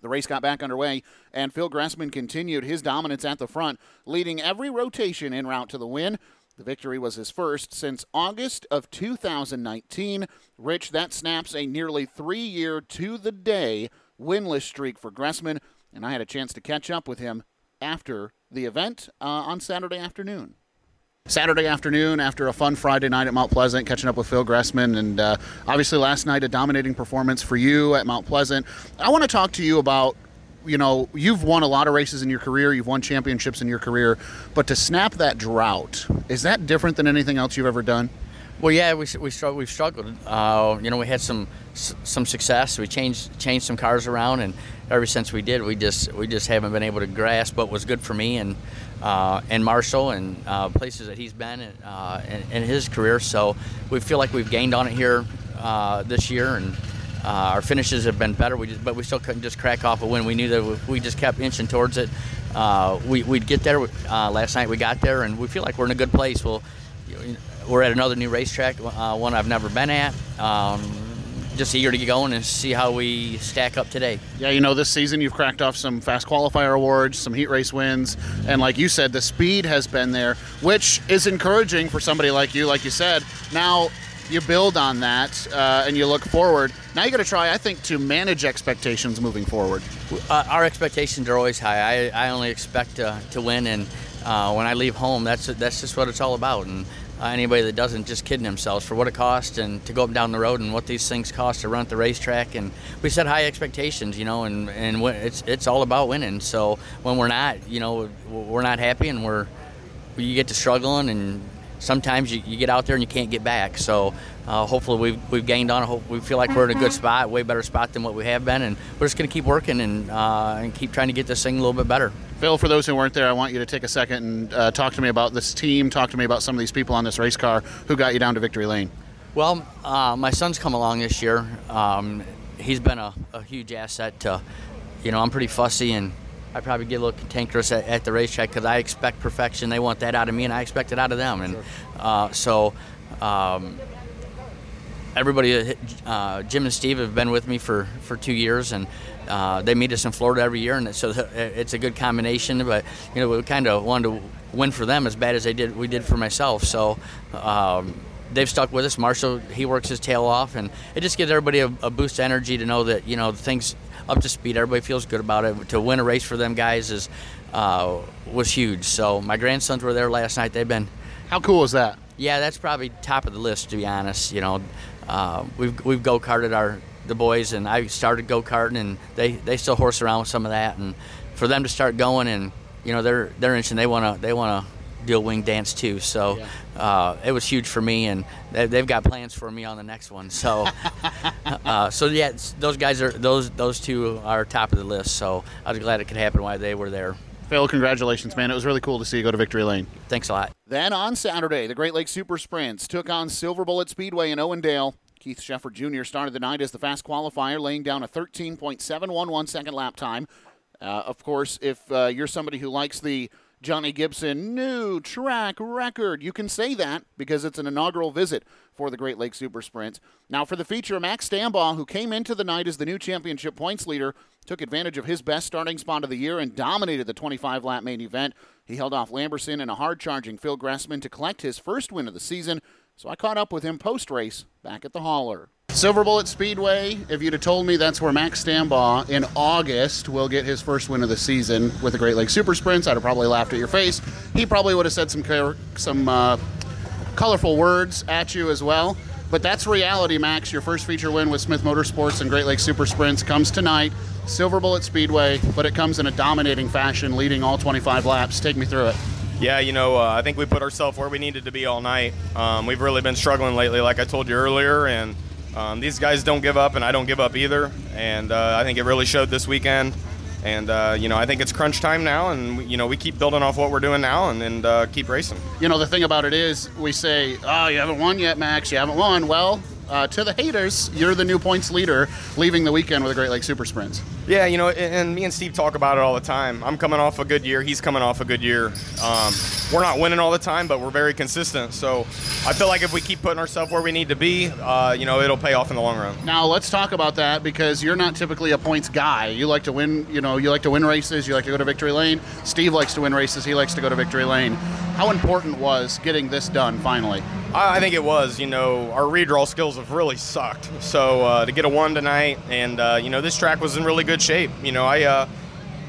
The race got back underway, and Phil Gressman continued his dominance at the front, leading every rotation en route to the win. The victory was his first since August of 2019. Rich, that snaps a nearly three year to the day winless streak for Gressman, and I had a chance to catch up with him after the event uh, on Saturday afternoon. Saturday afternoon after a fun Friday night at Mount Pleasant, catching up with Phil Gressman, and uh, obviously last night a dominating performance for you at Mount Pleasant. I want to talk to you about, you know, you've won a lot of races in your career, you've won championships in your career, but to snap that drought, is that different than anything else you've ever done? Well, yeah, we, we we've struggled. Uh, you know, we had some some success. We changed changed some cars around, and ever since we did, we just we just haven't been able to grasp what was good for me and uh, and Marshall and uh, places that he's been in, uh, in, in, his career. So we feel like we've gained on it here uh, this year, and uh, our finishes have been better. We just, but we still couldn't just crack off a win. We knew that we just kept inching towards it, uh, we, would get there. last night we got there, and we feel like we're in a good place. We'll, we're at another new racetrack, one I've never been at. Um, just eager to get going and see how we stack up today. Yeah, you know, this season you've cracked off some fast qualifier awards, some heat race wins, and like you said, the speed has been there, which is encouraging for somebody like you. Like you said, now you build on that uh, and you look forward. Now you got to try, I think, to manage expectations moving forward. Uh, our expectations are always high. I, I only expect to, to win, and uh, when I leave home, that's that's just what it's all about. And uh, anybody that doesn't just kidding themselves for what it costs and to go up and down the road and what these things cost to run at the racetrack. And we set high expectations, you know, and and it's it's all about winning. So when we're not, you know, we're not happy and we're you get to struggling and sometimes you, you get out there and you can't get back. So uh, hopefully we've, we've gained on it. We feel like we're in a good spot, way better spot than what we have been, and we're just going to keep working and uh, and keep trying to get this thing a little bit better. Phil, for those who weren't there, I want you to take a second and uh, talk to me about this team. Talk to me about some of these people on this race car who got you down to victory lane. Well, uh, my son's come along this year. Um, he's been a, a, huge asset to, you know, I'm pretty fussy and I probably get a little cantankerous at, at the racetrack because I expect perfection. They want that out of me, and I expect it out of them. And uh, so. Um, everybody, uh, Jim and Steve have been with me for, for two years, and uh, they meet us in Florida every year, and so (laughs) it's a good combination. But you know, we kind of wanted to win for them as bad as they did we did for myself. So. Um, they've stuck with us. Marshall, he works his tail off, and it just gives everybody a, a boost of energy to know that you know things up to speed. Everybody feels good about it. To win a race for them guys is uh, was huge. So my grandsons were there last night. They've been. How cool is that? Yeah, that's probably top of the list to be honest. You know, uh, we've we've go karted our the boys, and I started go karting, and they they still horse around with some of that, and for them to start going, and you know they're they're interested. They want to they want to do a wing dance too. So yeah. uh, it was huge for me, and they, have got plans for me on the next one. So, (laughs) uh, so yeah, those guys are those those two are top of the list. So I was glad it could happen while they were there. Phil, congratulations, man. It was really cool to see you go to Victory Lane. Thanks a lot. Then on Saturday, the Great Lakes Super Sprints took on Silver Bullet Speedway in Owendale. Keith Shefford Jr. started the night as the fast qualifier, laying down a 13.711 second lap time. Uh, of course, if uh, you're somebody who likes the Johnny Gibson new track record. You can say that because it's an inaugural visit for the Great Lakes Super Sprint. Now, for the feature, Max Stambaugh, who came into the night as the new championship points leader, took advantage of his best starting spot of the year and dominated the 25 lap main event. He held off Lamberson and a hard charging Phil Gressman to collect his first win of the season. So I caught up with him post race back at the hauler. Silver Bullet Speedway, if you'd have told me that's where Max Stambaugh in August will get his first win of the season with the Great Lakes Super Sprints, I'd have probably laughed at your face. He probably would have said some some uh, colorful words at you as well. But that's reality, Max. Your first feature win with Smith Motorsports and Great Lakes Super Sprints comes tonight. Silver Bullet Speedway, but it comes in a dominating fashion, leading all 25 laps. Take me through it. Yeah, you know, uh, I think we put ourselves where we needed to be all night. Um, we've really been struggling lately, like I told you earlier, and um, these guys don't give up, and I don't give up either. And uh, I think it really showed this weekend. And uh, you know, I think it's crunch time now, and you know, we keep building off what we're doing now, and, and uh, keep racing. You know, the thing about it is, we say, "Oh, you haven't won yet, Max. You haven't won." Well, uh, to the haters, you're the new points leader, leaving the weekend with the Great Lakes Super Sprints. Yeah, you know, and me and Steve talk about it all the time. I'm coming off a good year. He's coming off a good year. Um, we're not winning all the time, but we're very consistent. So I feel like if we keep putting ourselves where we need to be, uh, you know, it'll pay off in the long run. Now let's talk about that because you're not typically a points guy. You like to win. You know, you like to win races. You like to go to victory lane. Steve likes to win races. He likes to go to victory lane. How important was getting this done finally? I think it was. You know, our redraw skills have really sucked. So uh, to get a one tonight, and uh, you know, this track was in really good shape. You know, I uh,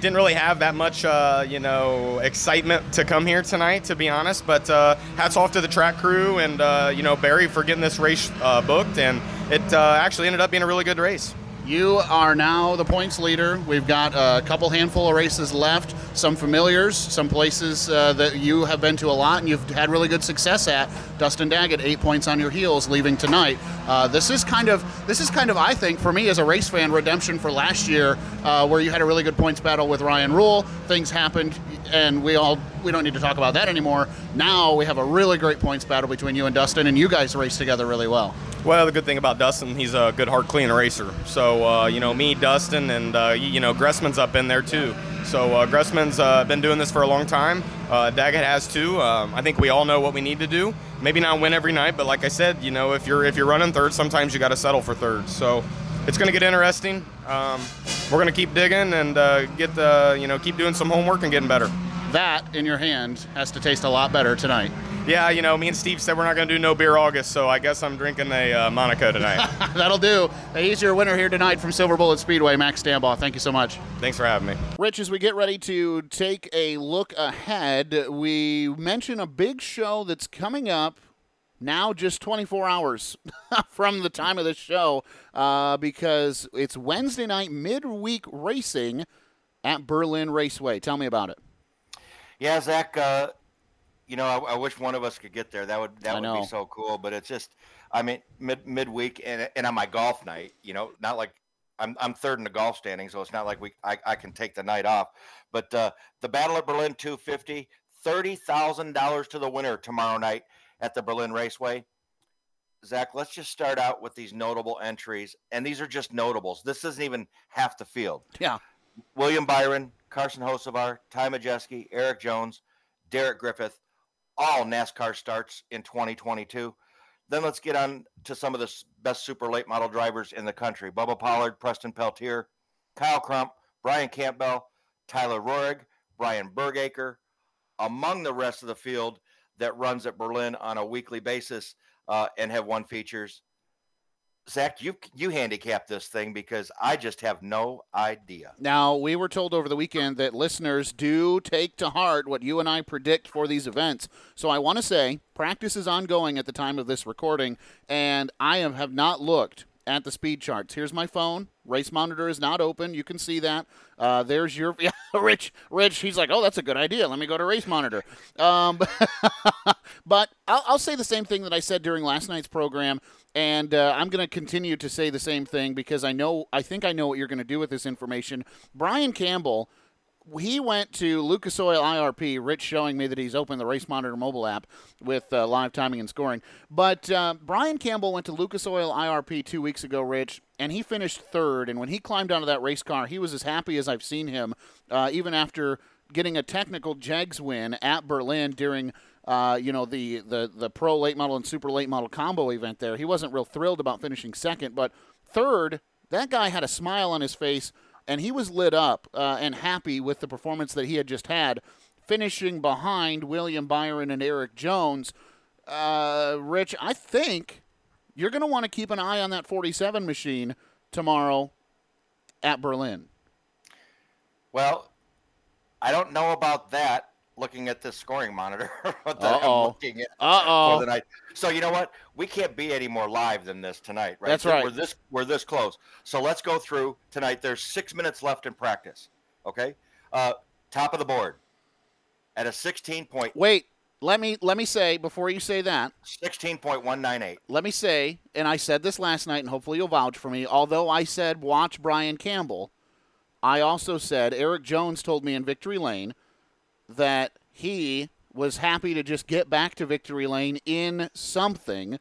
didn't really have that much, uh, you know, excitement to come here tonight, to be honest. But uh, hats off to the track crew and uh, you know Barry for getting this race booked, and it actually ended up being a really good race. You are now the points leader. We've got a couple handful of races left, some familiars, some places uh, that you have been to a lot and you've had really good success at. Dustin Daggett, eight points on your heels, leaving tonight. Uh, this is kind of, this is kind of, I think, for me as a race fan, redemption for last year, uh, where you had a really good points battle with Ryan Rule. Things happened, and we all, we don't need to talk about that anymore. Now we have a really great points battle between you and Dustin, and you guys race together really well. Well, the good thing about Dustin, he's a good, hard, clean racer. So, uh, you know, me, Dustin, and, uh, you know, Gressman's up in there too. So, uh, Gressman's uh, been doing this for a long time. Uh, Daggett has too. Um, I think we all know what we need to do. Maybe not win every night, but like I said, you know, if you're if you're running third, sometimes you got to settle for third. So, it's going to get interesting. Um, we're going to keep digging and uh, get the, you know, keep doing some homework and getting better. That in your hand has to taste a lot better tonight. Yeah, you know, me and Steve said we're not going to do no beer August, so I guess I'm drinking a uh, Monaco tonight. (laughs) That'll do. He's your winner here tonight from Silver Bullet Speedway, Max Stambaugh. Thank you so much. Thanks for having me. Rich, as we get ready to take a look ahead, we mention a big show that's coming up now just 24 hours (laughs) from the time of the show uh, because it's Wednesday night midweek racing at Berlin Raceway. Tell me about it. Yeah, Zach. Uh, you know, I, I, wish one of us could get there. That would that I would know. be so cool. But it's just, I mean, mid midweek and and on my golf night, you know, not like I'm I'm third in the golf standing, so it's not like we I, I can take the night off. But uh, the Battle at Berlin 250, thirty thousand dollars to the winner tomorrow night at the Berlin Raceway. Zach, let's just start out with these notable entries, and these are just notables. This isn't even half the field. Yeah. William Byron, Carson Hocevar, Ty Majeski, Erik Jones, Derek Griffith, all NASCAR starts in 2022. Then let's get on to some of the best super late model drivers in the country. Bubba Pollard, Preston Peltier, Kyle Crump, Brian Campbell, Tyler Roahrig, Brian Bergakker, among the rest of the field that runs at Berlin on a weekly basis uh, and have won features. Zach, you you handicap this thing because I just have no idea. Now, we were told over the weekend that listeners do take to heart what you and I predict for these events. So I want to say practice is ongoing at the time of this recording, and I have, have not looked at the speed charts. Here's my phone. Race monitor is not open. You can see that. Uh, there's your (laughs) yeah, Rich. Rich. He's like, oh, that's a good idea. Let me go to race monitor. Um, (laughs) but I'll, I'll, say the same thing that I said during last night's program, and uh, I'm going to continue to say the same thing because I know I think I know what you're going to do with this information. Brian Campbell he went to Lucas Oil IRP. Rich showing me that he's opened the Race Monitor mobile app with uh, live timing and scoring. But uh, Brian Campbell went to Lucas Oil IRP two weeks ago, Rich, and he finished third. And when he climbed onto that race car, he was as happy as I've seen him, uh, even after getting a technical JEGS win at Berlin during. Uh, you know the, the the pro late model and super late model combo event there. He wasn't real thrilled about finishing second, but third, that guy had a smile on his face and he was lit up uh, and happy with the performance that he had just had, finishing behind William Byron and Erik Jones. Uh, Rich, I think you're going to want to keep an eye on that 47 machine tomorrow at Berlin. Well, I don't know about that looking at this scoring monitor (laughs) that Uh-oh. I'm looking at Uh-oh. for the night. So you know what? We can't be any more live than this tonight, right? That's So right. We're this we're this close. So let's go through tonight. There's six minutes left in practice. Okay. Uh, top of the board at a 16 point Wait, let me let me say before you say that. 16.198. Let me say, and I said this last night, and hopefully you'll vouch for me. Although I said watch Brian Campbell, I also said Erik Jones told me in Victory Lane that he was happy to just get back to victory lane in something.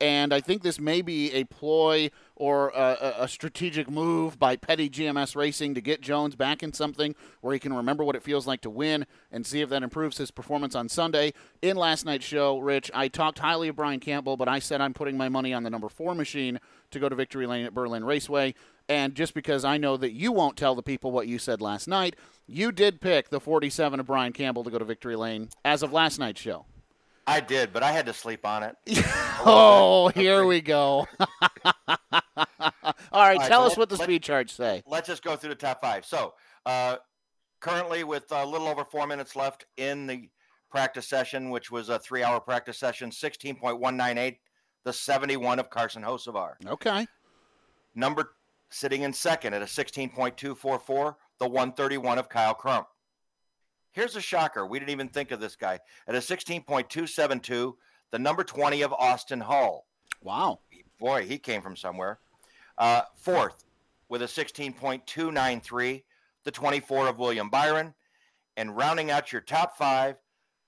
And I think this may be a ploy or a, a, strategic move by Petty GMS Racing to get Jones back in something where he can remember what it feels like to win and see if that improves his performance on Sunday. In last night's show, Rich, I talked highly of Brian Campbell, but I said I'm putting my money on the number four machine to go to victory lane at Berlin Raceway. And just because I know that you won't tell the people what you said last night, you did pick the 47 of Brian Campbell to go to victory lane as of last night's show. I did, but I had to sleep on it. (laughs) oh, here we go. (laughs) All right, tell us what the speed charts say. Let's just go through the top five. So, uh, currently, with a little over four minutes left in the practice session, which was a three hour practice session, 16.198, the 71 of Carson Hocevar. Okay. Number sitting in second at a 16.244, the 131 of Kyle Crump. Here's a shocker. We didn't even think of this guy. At a 16.272, the number 20 of Austin Hall. Wow. Boy, he came from somewhere. Uh, fourth, with a 16.293, the 24 of William Byron. And rounding out your top five,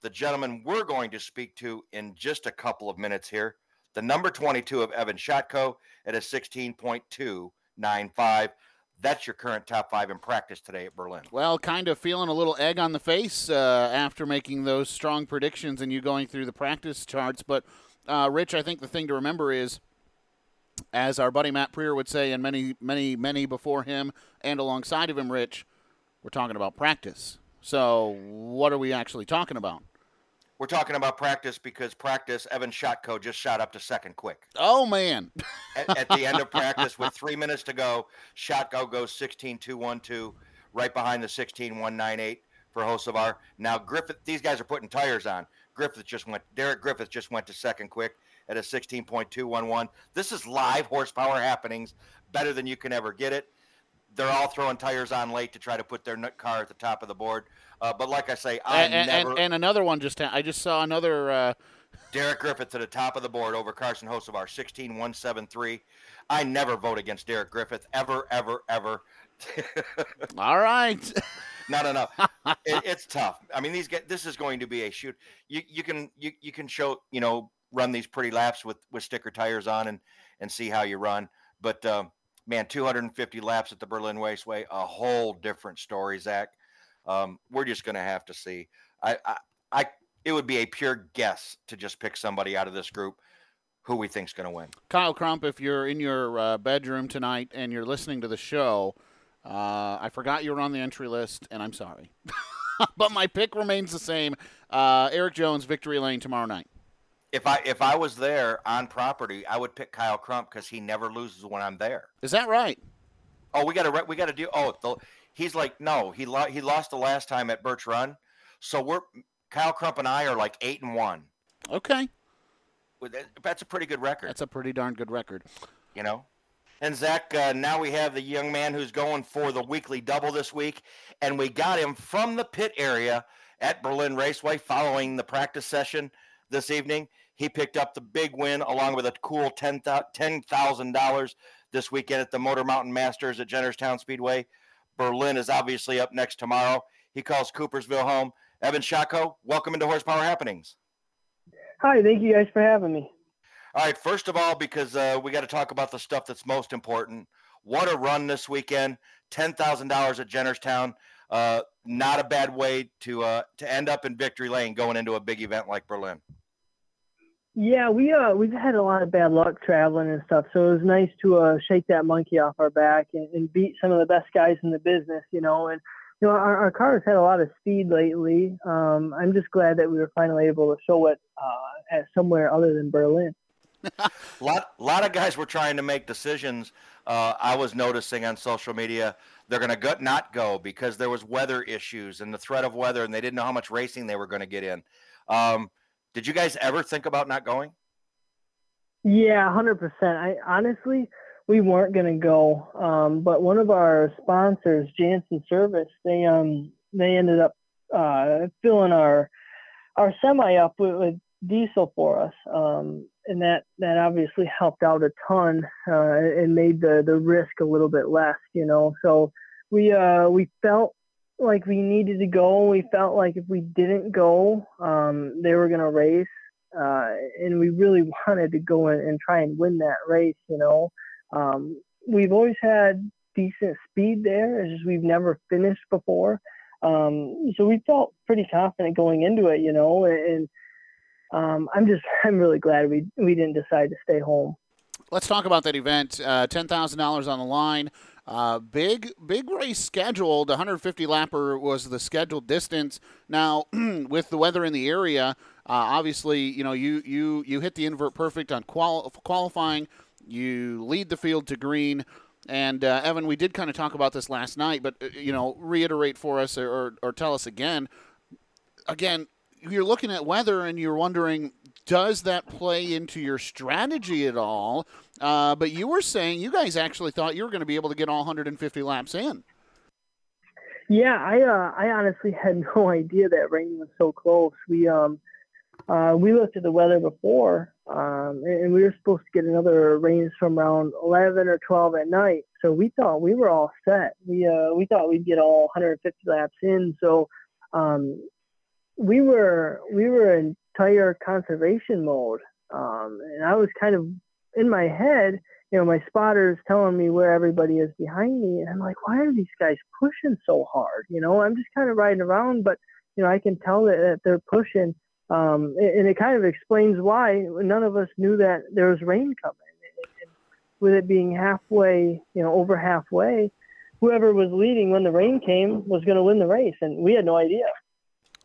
the gentleman we're going to speak to in just a couple of minutes here, the number 22 of Evan Shotko at a 16.295. That's your current top five in practice today at Berlin. Well, kind of feeling a little egg on the face uh, after making those strong predictions and you going through the practice charts. But, uh, Rich, I think the thing to remember is, as our buddy Matt Preer would say, and many, many, many before him and alongside of him, Rich, we're talking about practice. So, what are we actually talking about? We're talking about practice because practice, Evan Shotko just shot up to second quick. Oh, man. (laughs) at, at the end of practice with three minutes to go, Shotko goes 16-2-1-2, right behind the 16-1-9-8 for Hocevar. Now Griffith, these guys are putting tires on. Griffith just went. Derek Griffith just went to second quick at a 16.211. This is live horsepower happenings, better than you can ever get it. They're all throwing tires on late to try to put their nut car at the top of the board. Uh, but like I say, I and, never. and, and another one just, I just saw another. Uh, Derek Griffith to the top of the board over Carson Hocevar, 16-173. I never vote against Derek Griffith ever, ever, ever. (laughs) All right. no, no, no. (laughs) It, it's tough. I mean, these guys. This is going to be a shoot. You you can you you can show you know run these pretty laps with with sticker tires on and and see how you run. But um, man, 250 laps at the Berlin Raceway, a whole different story, Zach. Um, we're just going to have to see. I, I, I, it would be a pure guess to just pick somebody out of this group who we think's going to win. Kyle Crump, if you're in your uh, bedroom tonight and you're listening to the show, uh, I forgot you were on the entry list, and I'm sorry. (laughs) but my pick remains the same. Uh, Erik Jones, Victory Lane tomorrow night. If I if I was there on property, I would pick Kyle Crump because he never loses when I'm there. Is that right? Oh, we got to we got to do. Oh, the, he's like no, he lo- he lost the last time at Birch Run, so we're Kyle Crump and I are like eight and one. Okay, that's a pretty good record. That's a pretty darn good record. You know. And Zach, uh, now we have the young man who's going for the weekly double this week, and we got him from the pit area at Berlin Raceway following the practice session this evening. He picked up the big win along with a cool $10,000 this weekend at the Motor Mountain Masters at Jennerstown Speedway. Berlin is obviously up next tomorrow. He calls Coopersville home. Evan Shotko, welcome into Horsepower Happenings. Hi, thank you guys for having me. All right, first of all, because uh, we got to talk about the stuff that's most important. What a run this weekend! Ten thousand dollars at Jennerstown. Uh, not a bad way to uh, to end up in victory lane going into a big event like Berlin. Yeah, we uh we've had a lot of bad luck traveling and stuff, so it was nice to uh shake that monkey off our back and, and beat some of the best guys in the business, you know. And you know our, our car has had a lot of speed lately. Um, I'm just glad that we were finally able to show it uh, at somewhere other than Berlin. a (laughs) lot, lot of guys were trying to make decisions. Uh, I was noticing on social media they're going to go, not go because there was weather issues and the threat of weather, and they didn't know how much racing they were going to get in. Um, did you guys ever think about not going? Yeah, hundred percent. I honestly, we weren't gonna go, um, but one of our sponsors, Jansen Service, they um they ended up uh, filling our our semi up with, with diesel for us, um, and that that obviously helped out a ton uh, and made the the risk a little bit less, you know. So we uh we felt like we needed to go. We felt like if we didn't go, um, they were going to race. Uh, and we really (laughs) wanted to go in and try and win that race, you know. Um, we've always had decent speed there. It's just we've never finished before. Um, so we felt pretty confident going into it, you know, and um, I'm just, (laughs) I'm really glad we, we didn't decide to stay home. Let's talk about that event. Uh, $10,000 on the line. Uh, big big race scheduled. 150 lapper was the scheduled distance. Now, (clears throat) with the weather in the area, uh, obviously, you know you you you hit the invert perfect on qual- qualifying. You lead the field to green. And uh, Evan, we did kind of talk about this last night, but uh, you know, reiterate for us or, or, or tell us again. Again, you're looking at weather and you're wondering does that play into your strategy at all? Uh, but you were saying you guys actually thought you were going to be able to get all 150 laps in. Yeah, I uh, I honestly (laughs) had no idea that rain was so close. We um uh, we looked at the weather before, um, and we were supposed to get another rains from around 11 or 12 at night. So we thought we were all set. We uh, we thought we'd get all 150 laps in. So um, we were we were in tire conservation mode. Um, and I was kind of in my head, you know, my spotter is telling me where everybody is behind me. And I'm like, why are these guys pushing so hard? You know, I'm just kind of riding around, but, you know, I can tell that, that they're pushing. Um, and it kind of explains why none of us knew that there was rain coming. And with it being halfway, you know, over halfway, whoever was leading when the rain came was going to win the race. And we had no idea.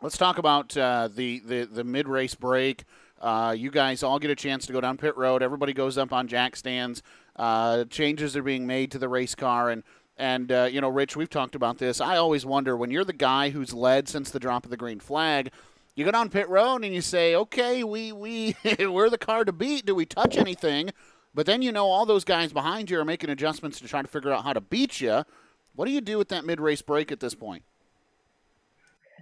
Let's talk about uh, the, the, the mid race break. Uh, you guys all get a chance to go down pit road. Everybody goes up on jack stands. Uh, changes are being made to the race car, and and uh, you know, Rich, we've talked about this. I always wonder when you're the guy who's led since the drop of the green flag. You go down pit road and you say, "Okay, we we (laughs) we're the car to beat. Do we touch anything?" But then you know all those guys behind you are making adjustments to try to figure out how to beat you. What do you do with that mid race break at this point?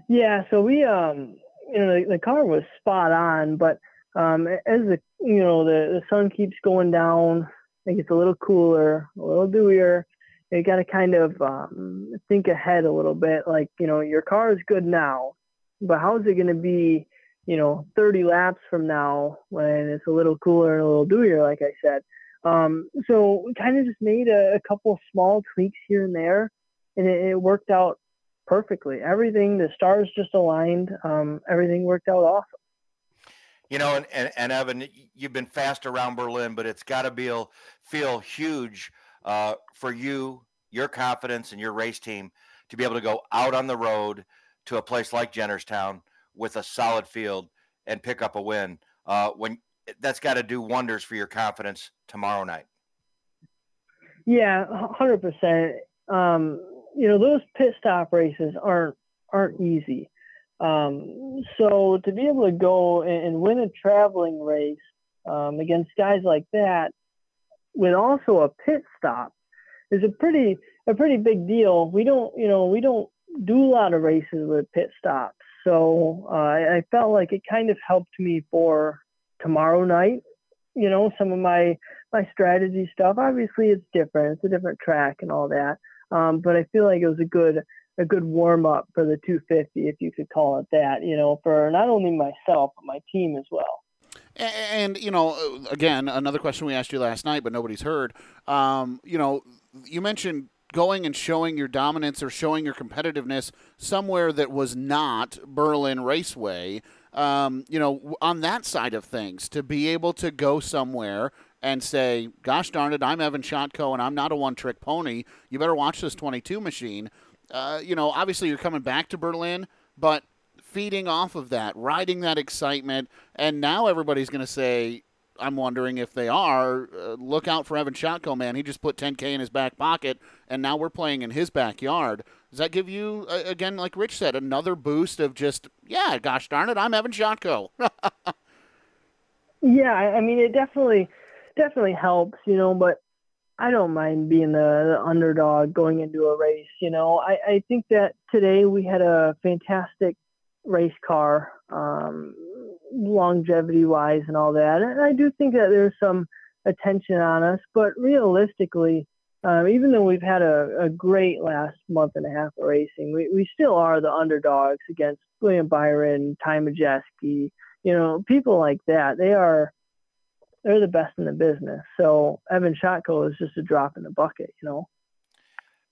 Yeah, so we um you know the, the car was spot on, but um as the you know the the sun keeps going down, it gets a little cooler, a little dewier. You got to kind of um, think ahead a little bit. Like you know your car is good now, but how's it going to be? You know, 30 laps from now when it's a little cooler and a little dewier, like I said. Um, so we kind of just made a, a couple small tweaks here and there, and it, it worked out perfectly. Everything, the stars just aligned. Um, everything worked out awesome. You know, and, and, and Evan, you've been fast around Berlin, but it's got to feel feel huge uh, for you, your confidence, and your race team to be able to go out on the road to a place like Jennerstown with a solid field and pick up a win. Uh, when that's got to do wonders for your confidence tomorrow night. Yeah, hundred um, percent. You know, those pit stop races aren't aren't easy. Um, so to be able to go and, win a traveling race um, against guys like that, with also a pit stop, is a pretty a pretty big deal. We don't, you know, we don't do a lot of races with pit stops, so uh, I felt like it kind of helped me for tomorrow night. You know, some of my my strategy stuff. Obviously, it's different. It's a different track and all that. Um, but I feel like it was a good a good warm up for the 250, if you could call it that. You know, for not only myself but my team as well. And, you know, again, another question we asked you last night, but nobody's heard. Um, you know, you mentioned going and showing your dominance or showing your competitiveness somewhere that was not Berlin Raceway. Um, you know, on that side of things, to be able to go somewhere and say, "Gosh darn it, I'm Evan Shotko, and I'm not a one-trick pony. You better watch this 22 machine." Uh, you know, obviously you're coming back to Berlin, but feeding off of that, riding that excitement, and now everybody's going to say, I'm wondering if they are. Uh, look out for Evan Shotko, man. He just put 10K in his back pocket, and now we're playing in his backyard. Does that give you, uh, again, like Rich said, another boost of just, yeah, gosh darn it, I'm Evan Shotko? (laughs) yeah, I mean, it definitely, definitely helps, you know, but I don't mind being the, the underdog going into a race. You know, I, I think that today we had a fantastic race car, um, longevity wise and all that. And I do think that there's some attention on us, but realistically, um, even though we've had a, a great last month and a half of racing, we, we still are the underdogs against William Byron, Ty Majeski, you know, people like that. They are they're the best in the business. So Evan Shotko is just a drop in the bucket, you know.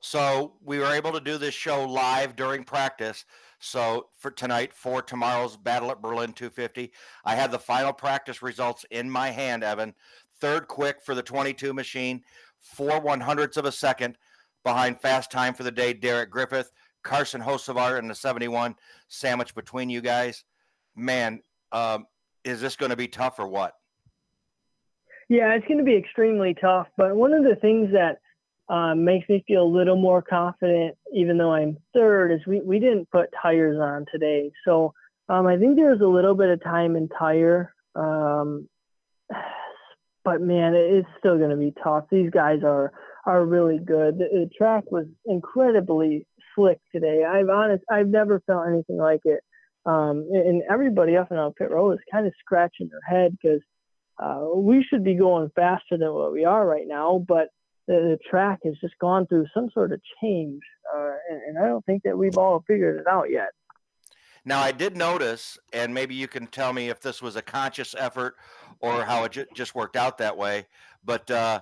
So we were able to do this show live during practice. So for tonight, for tomorrow's battle at Berlin 250, I have the final practice results in my hand, Evan. Third quick for the 22 machine, four one hundredths of a second behind fast time for the day, Derek Griffith, Carson Hocevar in the 71, sandwich between you guys. Man, um, is this going to be tough or what? Yeah, it's going to be extremely tough. But one of the things that um, makes me feel a little more confident, even though I'm third, is we, we didn't put tires on today. So um, I think there's a little bit of time in tire. Um, (sighs) but man, it's still going to be tough. These guys are are really good. The, the track was incredibly slick today. I've honest, I've never felt anything like it. Um, and everybody up and out pit row is kind of scratching their head because uh, we should be going faster than what we are right now, but the, the track has just gone through some sort of change, uh, and, and I don't think that we've all figured it out yet. Now, I did notice, and maybe you can tell me if this was a conscious effort or how it j- just worked out that way, but uh,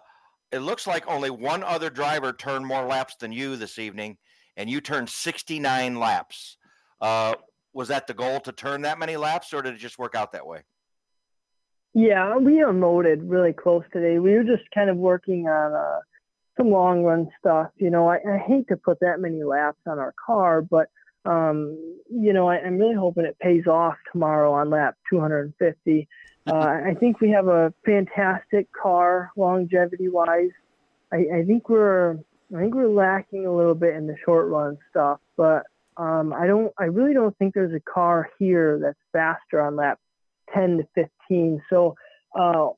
it looks like only one other driver turned more laps than you this evening, and you turned 69 laps. Uh, was that the goal to turn that many laps, or did it just work out that way? Yeah, we unloaded really close today. We were just kind of working on uh, some long run stuff. You know, I, I hate to put that many laps on our car, but um, you know, I, I'm really hoping it pays off tomorrow on lap 250. Uh, I think we have a fantastic car, longevity wise. I, I think we're I think we're lacking a little bit in the short run stuff, but um, I don't I really don't think there's a car here that's faster on lap 10 to 15. So uh,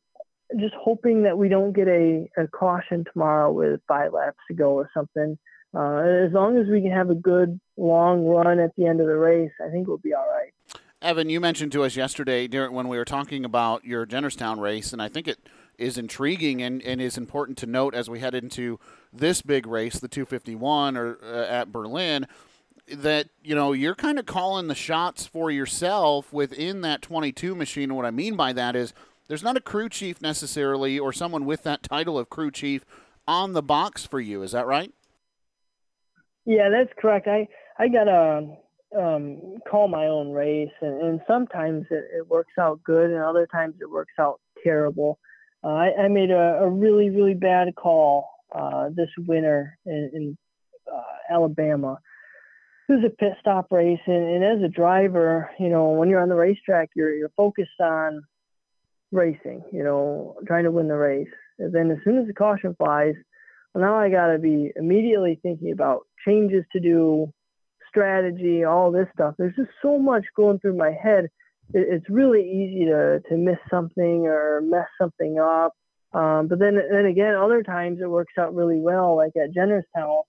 just hoping that we don't get a, a, caution tomorrow with five laps to go or something. Uh, as long as we can have a good long run at the end of the race, I think we'll be all right. Evan, you mentioned to us yesterday during when we were talking about your Jennerstown race, and I think it is intriguing and, and is important to note as we head into this big race, the 251 or uh, at Berlin that you know you're kind of calling the shots for yourself within that 22 machine. And what I mean by that is there's not a crew chief necessarily or someone with that title of crew chief on the box for you. Is that right? Yeah, that's correct. I I gotta um, call my own race, and, and sometimes it, it, works out good, and other times it works out terrible. Uh, I, I, made a, a, really really bad call uh, this winter in, in uh, Alabama. It was a pit stop race, and, and, as a driver, you know, when you're on the racetrack, you're you're focused on racing, you know, trying to win the race. And then as soon as the caution flies, well, now I got to be immediately thinking about changes to do, strategy, all this stuff. There's just so much going through my head. It's really easy to, to miss something or mess something up. Um, but then, then again, other times it works out really well. Like at Jennerstown,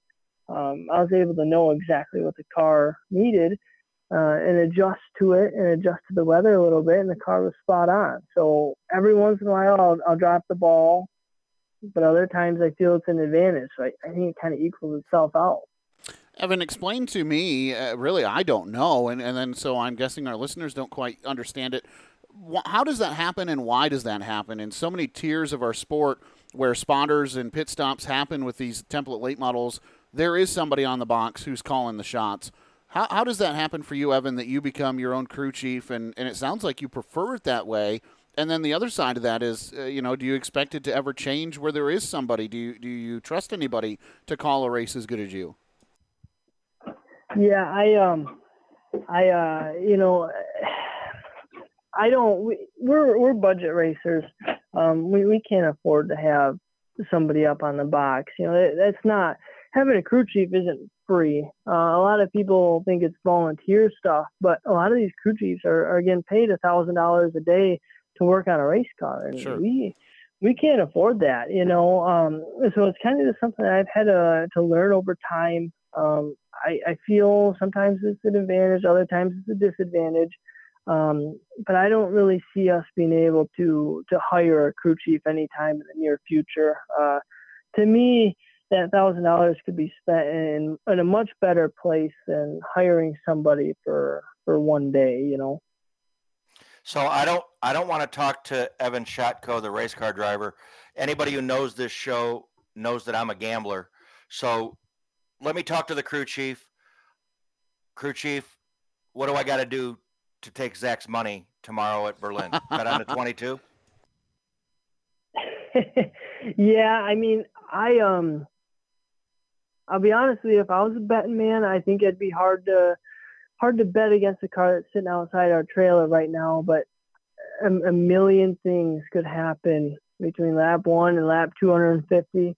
um, I was able to know exactly what the car needed uh, and adjust to it and adjust to the weather a little bit, and the car was spot on. So every once in a while, I'll, I'll drop the ball, but other times I feel it's an advantage. So I, I think it kind of equals itself out. Evan, explain to me. Uh, really, I don't know, and and then so I'm guessing our listeners don't quite understand it. How does that happen, and why does that happen in so many tiers of our sport, where spotters and pit stops happen with these template late models? There is somebody on the box who's calling the shots. How, how does that happen for you, Evan, that you become your own crew chief? And, and it sounds like you prefer it that way. And then the other side of that is, uh, you know, do you expect it to ever change where there is somebody? Do you, do you trust anybody to call a race as good as you? Yeah, I um, I uh, you know, I don't. We, we're we're budget racers. Um, we we can't afford to have somebody up on the box. You know, that, that's not having a crew chief isn't free. Uh, a lot of people think it's volunteer stuff, but a lot of these crew chiefs are, are getting paid a thousand dollars a day to work on a race car, and sure. we we can't afford that, you know. Um, so it's kind of just something I've had to to learn over time. Um, I, I feel sometimes it's an advantage, other times it's a disadvantage. Um, but I don't really see us being able to to hire a crew chief anytime in the near future. Uh, to me, that thousand dollars could be spent in, in a much better place than hiring somebody for for one day. You know. So I don't I don't want to talk to Evan Shotko, the race car driver. Anybody who knows this show knows that I'm a gambler. So let me talk to the crew chief. Crew chief, what do I got to do to take Zach's money tomorrow at Berlin? Bet on the 22. (laughs) yeah, I mean, I um I'll be honest with you, if I was a betting man, I think it'd be hard to hard to bet against a car that's sitting outside our trailer right now. But a, a million things could happen between lap one and lap 250.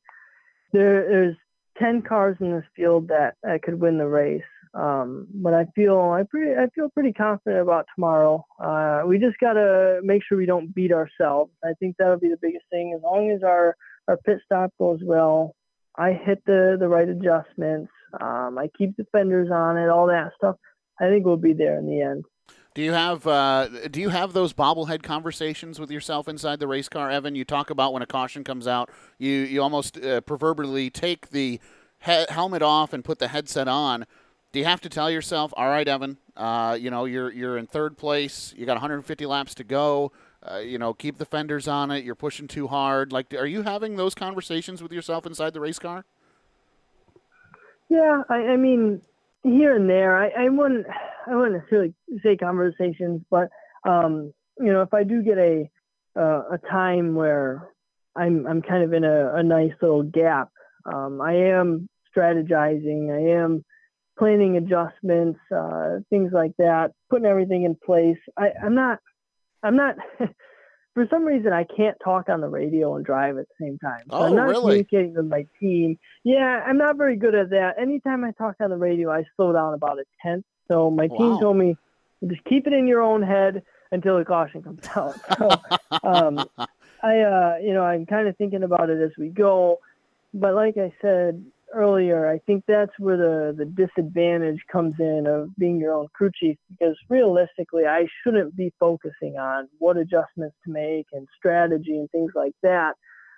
There, there's 10 cars in this field that, that could win the race. Um, but I feel I pretty I feel pretty confident about tomorrow. Uh, we just gotta make sure we don't beat ourselves. I think that'll be the biggest thing. As long as our our pit stop goes well, I hit the the right adjustments. Um, I keep the fenders on it, all that stuff. I think we'll be there in the end. Do you have uh, do you have those bobblehead conversations with yourself inside the race car, Evan? You talk about when a caution comes out, you you almost uh, proverbially take the he- helmet off and put the headset on. Do you have to tell yourself, "All right, Evan, uh, you know you're you're in third place. You got 150 laps to go. Uh, you know, keep the fenders on it. You're pushing too hard. Like, are you having those conversations with yourself inside the race car? Yeah, I, I mean, here and there. I, I wouldn't, I wouldn't necessarily say conversations, but um, you know, if I do get a uh, a time where I'm I'm kind of in a, a nice little gap, um, I am strategizing. I am planning adjustments, uh, things like that, putting everything in place. I, I'm not I'm not. (laughs) for some reason, I can't talk on the radio and drive at the same time. So oh, I'm not really? communicating with my team. Yeah, I'm not very good at that. Anytime I talk on the radio, I slow down about a tenth. So my team told me just keep it in your own head until the caution comes (laughs) out. So um, (laughs) I, uh, you know, I'm kind of thinking about it as we go. But like I said earlier, I think that's where the, the disadvantage comes in of being your own crew chief because realistically, I shouldn't be focusing on what adjustments to make and strategy and things like that.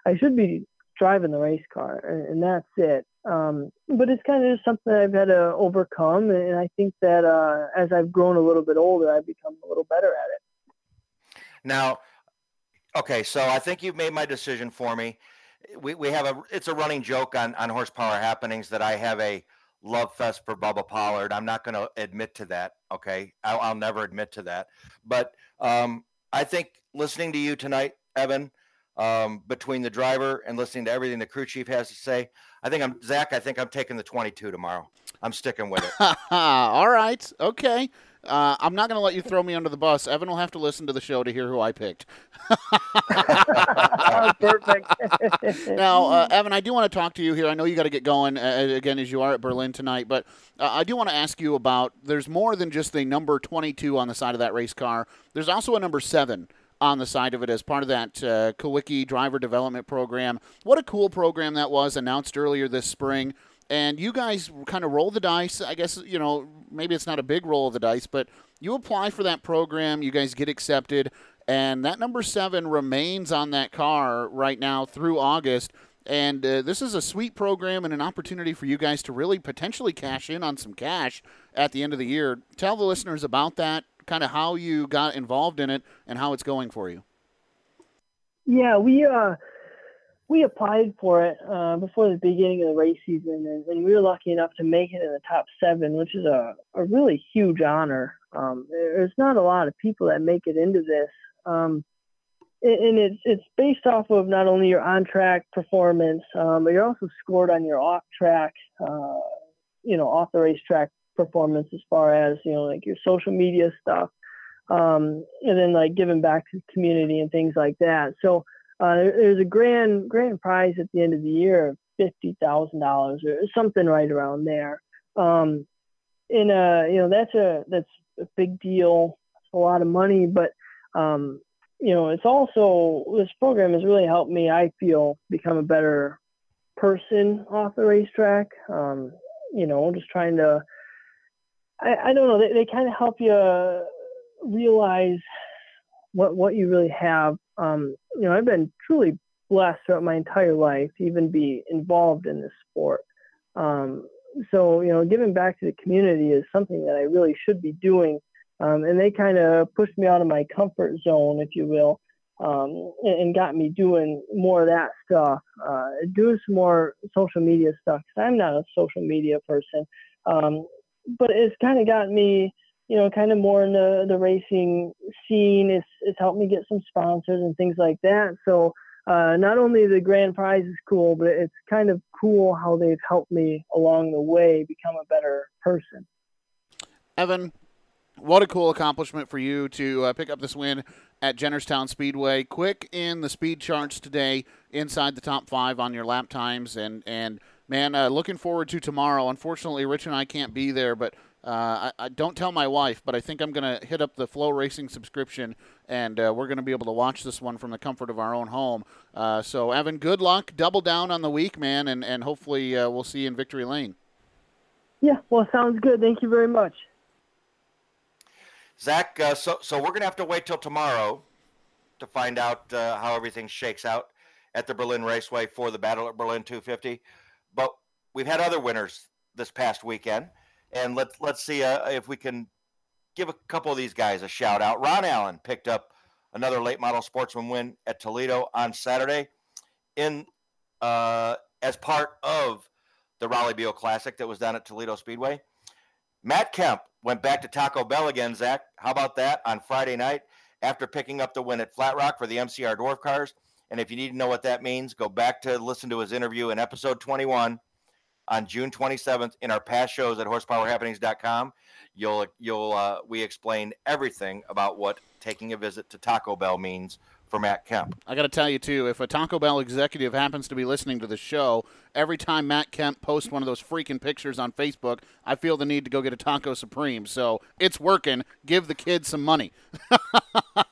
I should be driving the race car, and, and that's it. Um, but it's kind of just something I've had to overcome, and I think that uh, as I've grown a little bit older, I've become a little better at it. Now, okay, so I think you've made my decision for me. We, we have a it's a running joke on on horsepower happenings that I have a love fest for Bubba Pollard. I'm not going to admit to that. Okay, I'll, I'll, never admit to that. But um, I think listening to you tonight, Evan, um, between the driver and listening to everything the crew chief has to say, I think I'm Zach. I think I'm taking the 22 tomorrow. I'm sticking with it. (laughs) All right. Okay. Uh, I'm not going to let you throw me under the bus. Evan will have to listen to the show to hear who I picked. oh, perfect. (laughs) now, uh, Evan, I do want to talk to you here. I know you got to get going uh, again as you are at Berlin tonight, but uh, I do want to ask you about. There's more than just the number 22 on the side of that race car. There's also a number seven on the side of it as part of that uh, driver development program. What a cool program that was announced earlier this spring and you guys kind of roll the dice. I guess you know maybe it's not a big roll of the dice, but you apply for that program. You guys get accepted, and that number seven remains on that car right now through August. And uh, this is a sweet program and an opportunity for you guys to really potentially cash in on some cash at the end of the year. Tell the listeners about that, kind of how you got involved in it, and how it's going for you. Yeah, we uh we applied for it uh, before the beginning of the race season, and, and, we were lucky enough to make it in the top seven, which is a, a really huge honor. Um, there's not a lot of people that make it into this, um, and it's it's based off of not only your on track performance, um, but you're also scored on your off track, uh, you know, off the racetrack performance as far as you know, like your social media stuff, um, and then like giving back to the community and things like that. So uh, there's a grand grand prize at the end of the year of fifty thousand dollars or something right around there. Um, and uh, you know that's a that's a big deal. A lot of money, but um, you know it's also this program has really helped me. I feel become a better person off the racetrack. Um, you know, just trying to. I, I don't know. They, they kind of help you realize what what you really have. Um, you know, I've been truly blessed throughout my entire life to even be involved in this sport. Um, so, you know, giving back to the community is something that I really should be doing. Um, and they kind of pushed me out of my comfort zone, if you will, um, and, and, got me doing more of that stuff, uh, doing some more social media stuff. Cause I'm not a social media person, um, but it's kind of got me you know, kind of more in the, the racing scene. It's, it's helped me get some sponsors and things like that. So uh, not only the grand prize is cool, but it's kind of cool how they've helped me along the way become a better person. Evan, what a cool accomplishment for you to uh, pick up this win at Jennerstown Speedway. Quick in the speed charts today, inside the top five on your lap times, and and man, uh, looking forward to tomorrow. Unfortunately, Rich and I can't be there, but uh, I, I, don't tell my wife, but I think I'm going to hit up the FloRacing subscription, and uh, we're going to be able to watch this one from the comfort of our own home. Uh, so, Evan, good luck. Double down on the week, man, and, and hopefully uh, we'll see you in Victory Lane. Yeah, well, sounds good. Thank you very much. Zach, uh, so, so we're going to have to wait till tomorrow to find out uh, how everything shakes out at the Berlin Raceway for the Battle at Berlin 250. But we've had other winners this past weekend and let's let's see uh, if we can give a couple of these guys a shout out. Ron Allen picked up another late model sportsman win at Toledo on Saturday, in uh, as part of the Rollie Beale Classic that was down at Toledo Speedway. Matt Kemp went back to Taco Bell again. Zach, how about that on Friday night after picking up the win at Flat Rock for the MCR Dwarf Cars? And if you need to know what that means, go back to listen to his interview in episode 21 on June 27th in our past shows at horsepowerhappenings.com. You'll you'll uh, we explain everything about what taking a visit to Taco Bell means for Matt Kemp. I got to tell you too, if a Taco Bell executive happens to be listening to the show, every time Matt Kemp posts one of those freaking pictures on Facebook, I feel the need to go get a Taco Supreme. So it's working. Give the kids some money.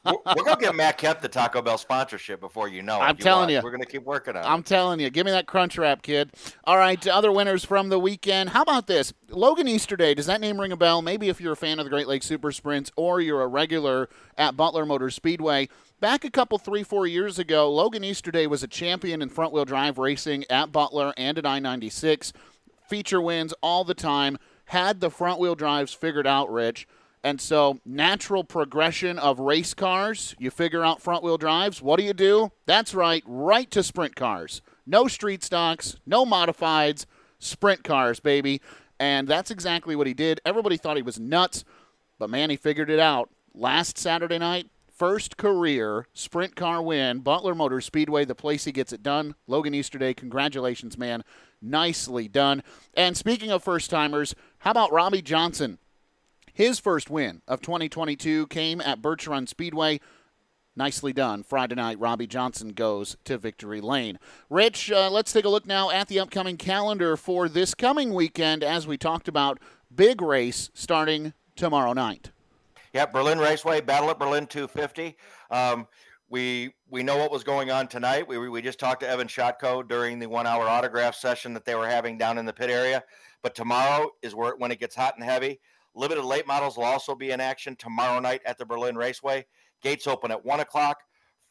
we're, we're gonna get Matt Kemp the Taco Bell sponsorship before you know it. I'm you telling you, we're gonna keep working on. it. I'm telling you, give me that crunch wrap, kid. All right, other winners from the weekend. How about this, Logan Easterday? Does that name ring a bell? Maybe if you're a fan of the Great Lakes Super Sprints or you're a regular at Butler Motor Speedway. Back a couple, three, four years ago, Logan Easterday was a champion in front wheel drive racing at Butler and at I 96. Feature wins all the time. Had the front wheel drives figured out, Rich. And so, natural progression of race cars, you figure out front wheel drives. What do you do? That's right, right to sprint cars. No street stocks, no modifieds, sprint cars, baby. And that's exactly what he did. Everybody thought he was nuts, but man, he figured it out. Last Saturday night, first career sprint car win, Butler Motor Speedway, the place he gets it done. Logan Easterday, congratulations, man. Nicely done. And speaking of first timers, how about Robbie Johnson? His first win of 2022 came at Birch Run Speedway. Nicely done. Friday night, Robbie Johnson goes to victory lane. Rich, uh, let's take a look now at the upcoming calendar for this coming weekend. As we talked about, big race starting tomorrow night. Yeah, Berlin Raceway, Battle at Berlin 250. Um, we we know what was going on tonight. We, we just talked to Evan Shotko during the one hour autograph session that they were having down in the pit area. But tomorrow is where when it gets hot and heavy. Limited late models will also be in action tomorrow night at the Berlin Raceway. Gates open at one o'clock.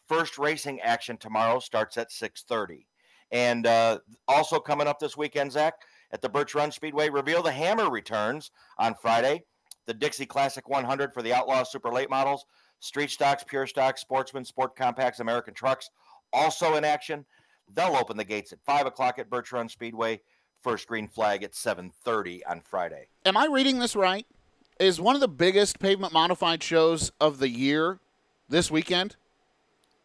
First racing action tomorrow starts at six thirty. And uh, also coming up this weekend, Zach, at the Birch Run Speedway, Reveal the Hammer returns on Friday. The Dixie Classic 100 for the Outlaw Super Late models. Street Stocks, Pure Stocks, Sportsman, Sport Compacts, American Trucks also in action. They'll open the gates at 5 o'clock at Birch Run Speedway. First green flag at 7.30 on Friday. Am I reading this right? Is one of the biggest pavement modified shows of the year this weekend?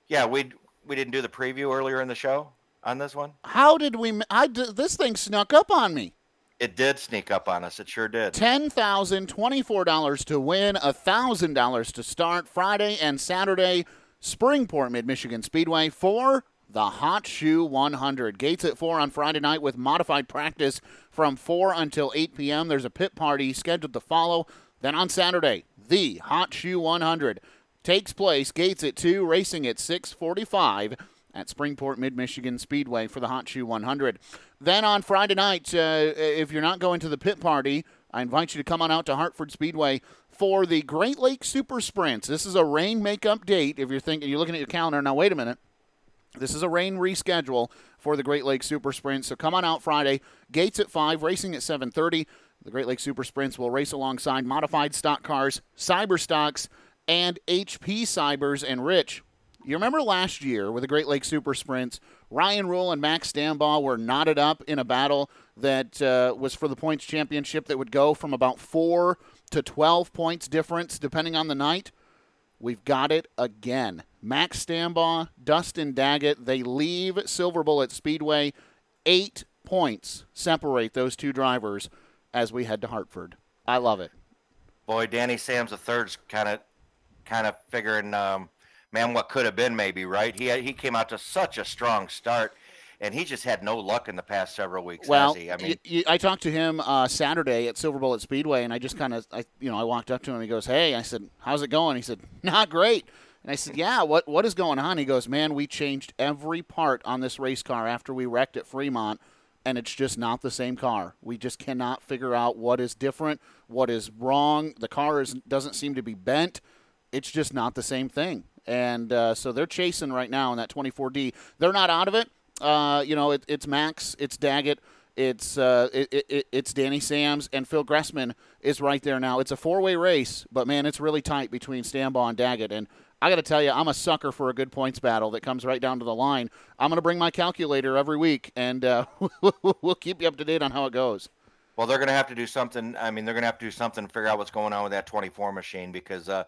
Yeah, we we didn't do the preview earlier in the show on this one. How did we? I this thing snuck up on me. It did sneak up on us. It sure did. Ten thousand twenty-four dollars to win, thousand dollars to start Friday and Saturday. Springport Mid Michigan Speedway for the Hot Shoe 100. Gates at 4 on Friday night with modified practice from 4 until 8 p.m. There's a pit party scheduled to follow. Then on Saturday, the Hot Shoe 100 takes place. Gates at 2, racing at 645 at Springport Mid Michigan Speedway for the Hot Shoe 100. Then on Friday night, uh, if you're not going to the pit party, I invite you to come on out to Hartford Speedway for the Great Lakes Super Sprints. This is a rain makeup date. If you're thinking, you're looking at your calendar now. Wait a minute. This is a rain reschedule for the Great Lakes Super Sprint. So come on out Friday. Gates at 5, racing at 7:30. The Great Lakes Super Sprints will race alongside modified stock cars, cyber stocks, and HP Cybers and Rich. You remember last year with the Great Lakes Super Sprints, Ryan Rule and Max Stambaugh were knotted up in a battle that uh, was for the points championship that would go from about 4 to 12 points difference depending on the night. We've got it again. Max Stambaugh, Dustin Daggett, they leave Silver Bullet Speedway. Eight points separate those two drivers as we head to Hartford. I love it. Boy, Danny Sams the third's kind of, kind of figuring, um, man, what could have been maybe right. He he came out to such a strong start, and he just had no luck in the past several weeks. Well, I mean, I talked to him uh, Saturday at Silver Bullet Speedway, and I just kind of, I you know, I walked up to him. He goes, "Hey," I said, "How's it going?" He said, "Not great." And I said, "Yeah, what what is going on?" He goes, "Man, we changed every part on this race car after we wrecked at Fremont." And it's just not the same car. We just cannot figure out what is different, what is wrong. The car is, doesn't seem to be bent. It's just not the same thing. And uh, so they're chasing right now in that 24D. They're not out of it. Uh, you know, it, it's Max, it's Daggett, it's uh, it, it, it's Danny Sams, and Phil Gressman is right there now. It's a four-way race, but man, it's really tight between Stambaugh and Daggett. And I got to tell you, I'm a sucker for a good points battle that comes right down to the line. I'm going to bring my calculator every week, and uh, (laughs) we'll keep you up to date on how it goes. Well, they're going to have to do something. I mean, they're going to have to do something to figure out what's going on with that 24 machine because uh,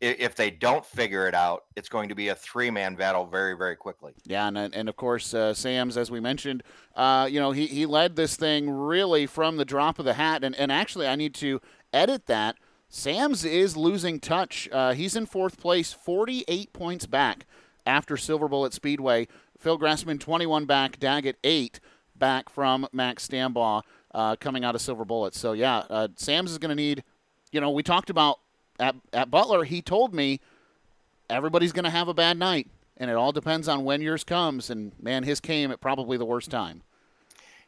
if they don't figure it out, it's going to be a three-man battle very, very quickly. Yeah, and and of course, uh, Sams, as we mentioned, uh, you know, he he led this thing really from the drop of the hat, and and actually, I need to edit that Sams is losing touch. Uh, he's in fourth place, 48 points back after Silver Bullet Speedway. Phil Gressman, 21 back. Daggett, 8 back from Max Stambaugh uh, coming out of Silver Bullet. So, yeah, uh, Sams is going to need, you know, we talked about at, at Butler, he told me everybody's going to have a bad night, and it all depends on when yours comes. And, man, his came at probably the worst time.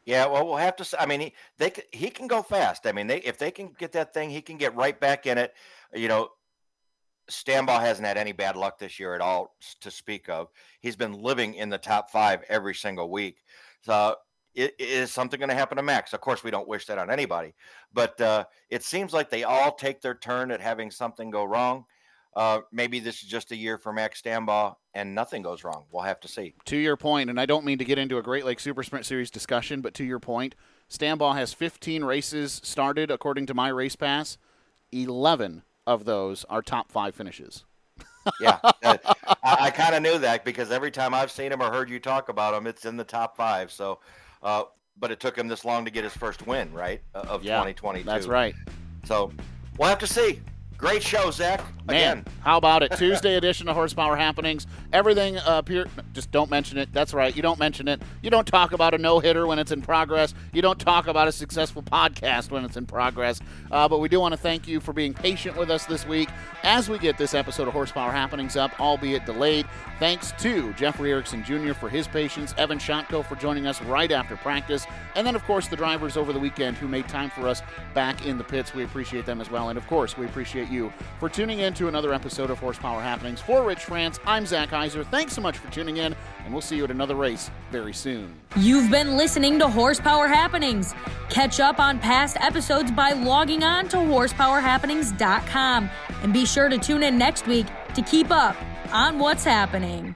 Yeah, well, we'll have to. I mean, he they he can go fast. I mean, they if they can get that thing, he can get right back in it. You know, Stambaugh hasn't had any bad luck this year at all to speak of. He's been living in the top five every single week. So, is something going to happen to Max? Of course, we don't wish that on anybody, but uh, it seems like they all take their turn at having something go wrong. uh, maybe this is just a year for Max Stambaugh and nothing goes wrong. We'll have to see. To your point, and I don't mean to get into a Great Lakes Super Sprint Series discussion, but to your point, Stambaugh has 15 races started according to my race pass. 11 of those are top five finishes. (laughs) yeah, I, I kind of knew that because every time I've seen him or heard you talk about him, it's in the top five. So, uh, but it took him this long to get his first win, right? Of yeah, 2022. That's right. So we'll have to see. Great show, Zach. Man, Again. how about it? Tuesday edition of Horsepower Happenings. Everything uh, appear. Just don't mention it. That's right. You don't mention it. You don't talk about a no hitter when it's in progress. You don't talk about a successful podcast when it's in progress. Uh, but we do want to thank you for being patient with us this week as we get this episode of Horsepower Happenings up, albeit delayed. Thanks to Jeffrey Erickson Jr. for his patience, Evan Shotko for joining us right after practice, and then, of course, the drivers over the weekend who made time for us back in the pits. We appreciate them as well. And, of course, we appreciate you for tuning in to another episode of Horsepower Happenings. For Rich France, I'm Zach Heiser. Thanks so much for tuning in, and we'll see you at another race very soon. You've been listening to Horsepower Happenings. Catch up on past episodes by logging on to horsepowerhappenings.com and be sure to tune in next week to keep up on what's happening.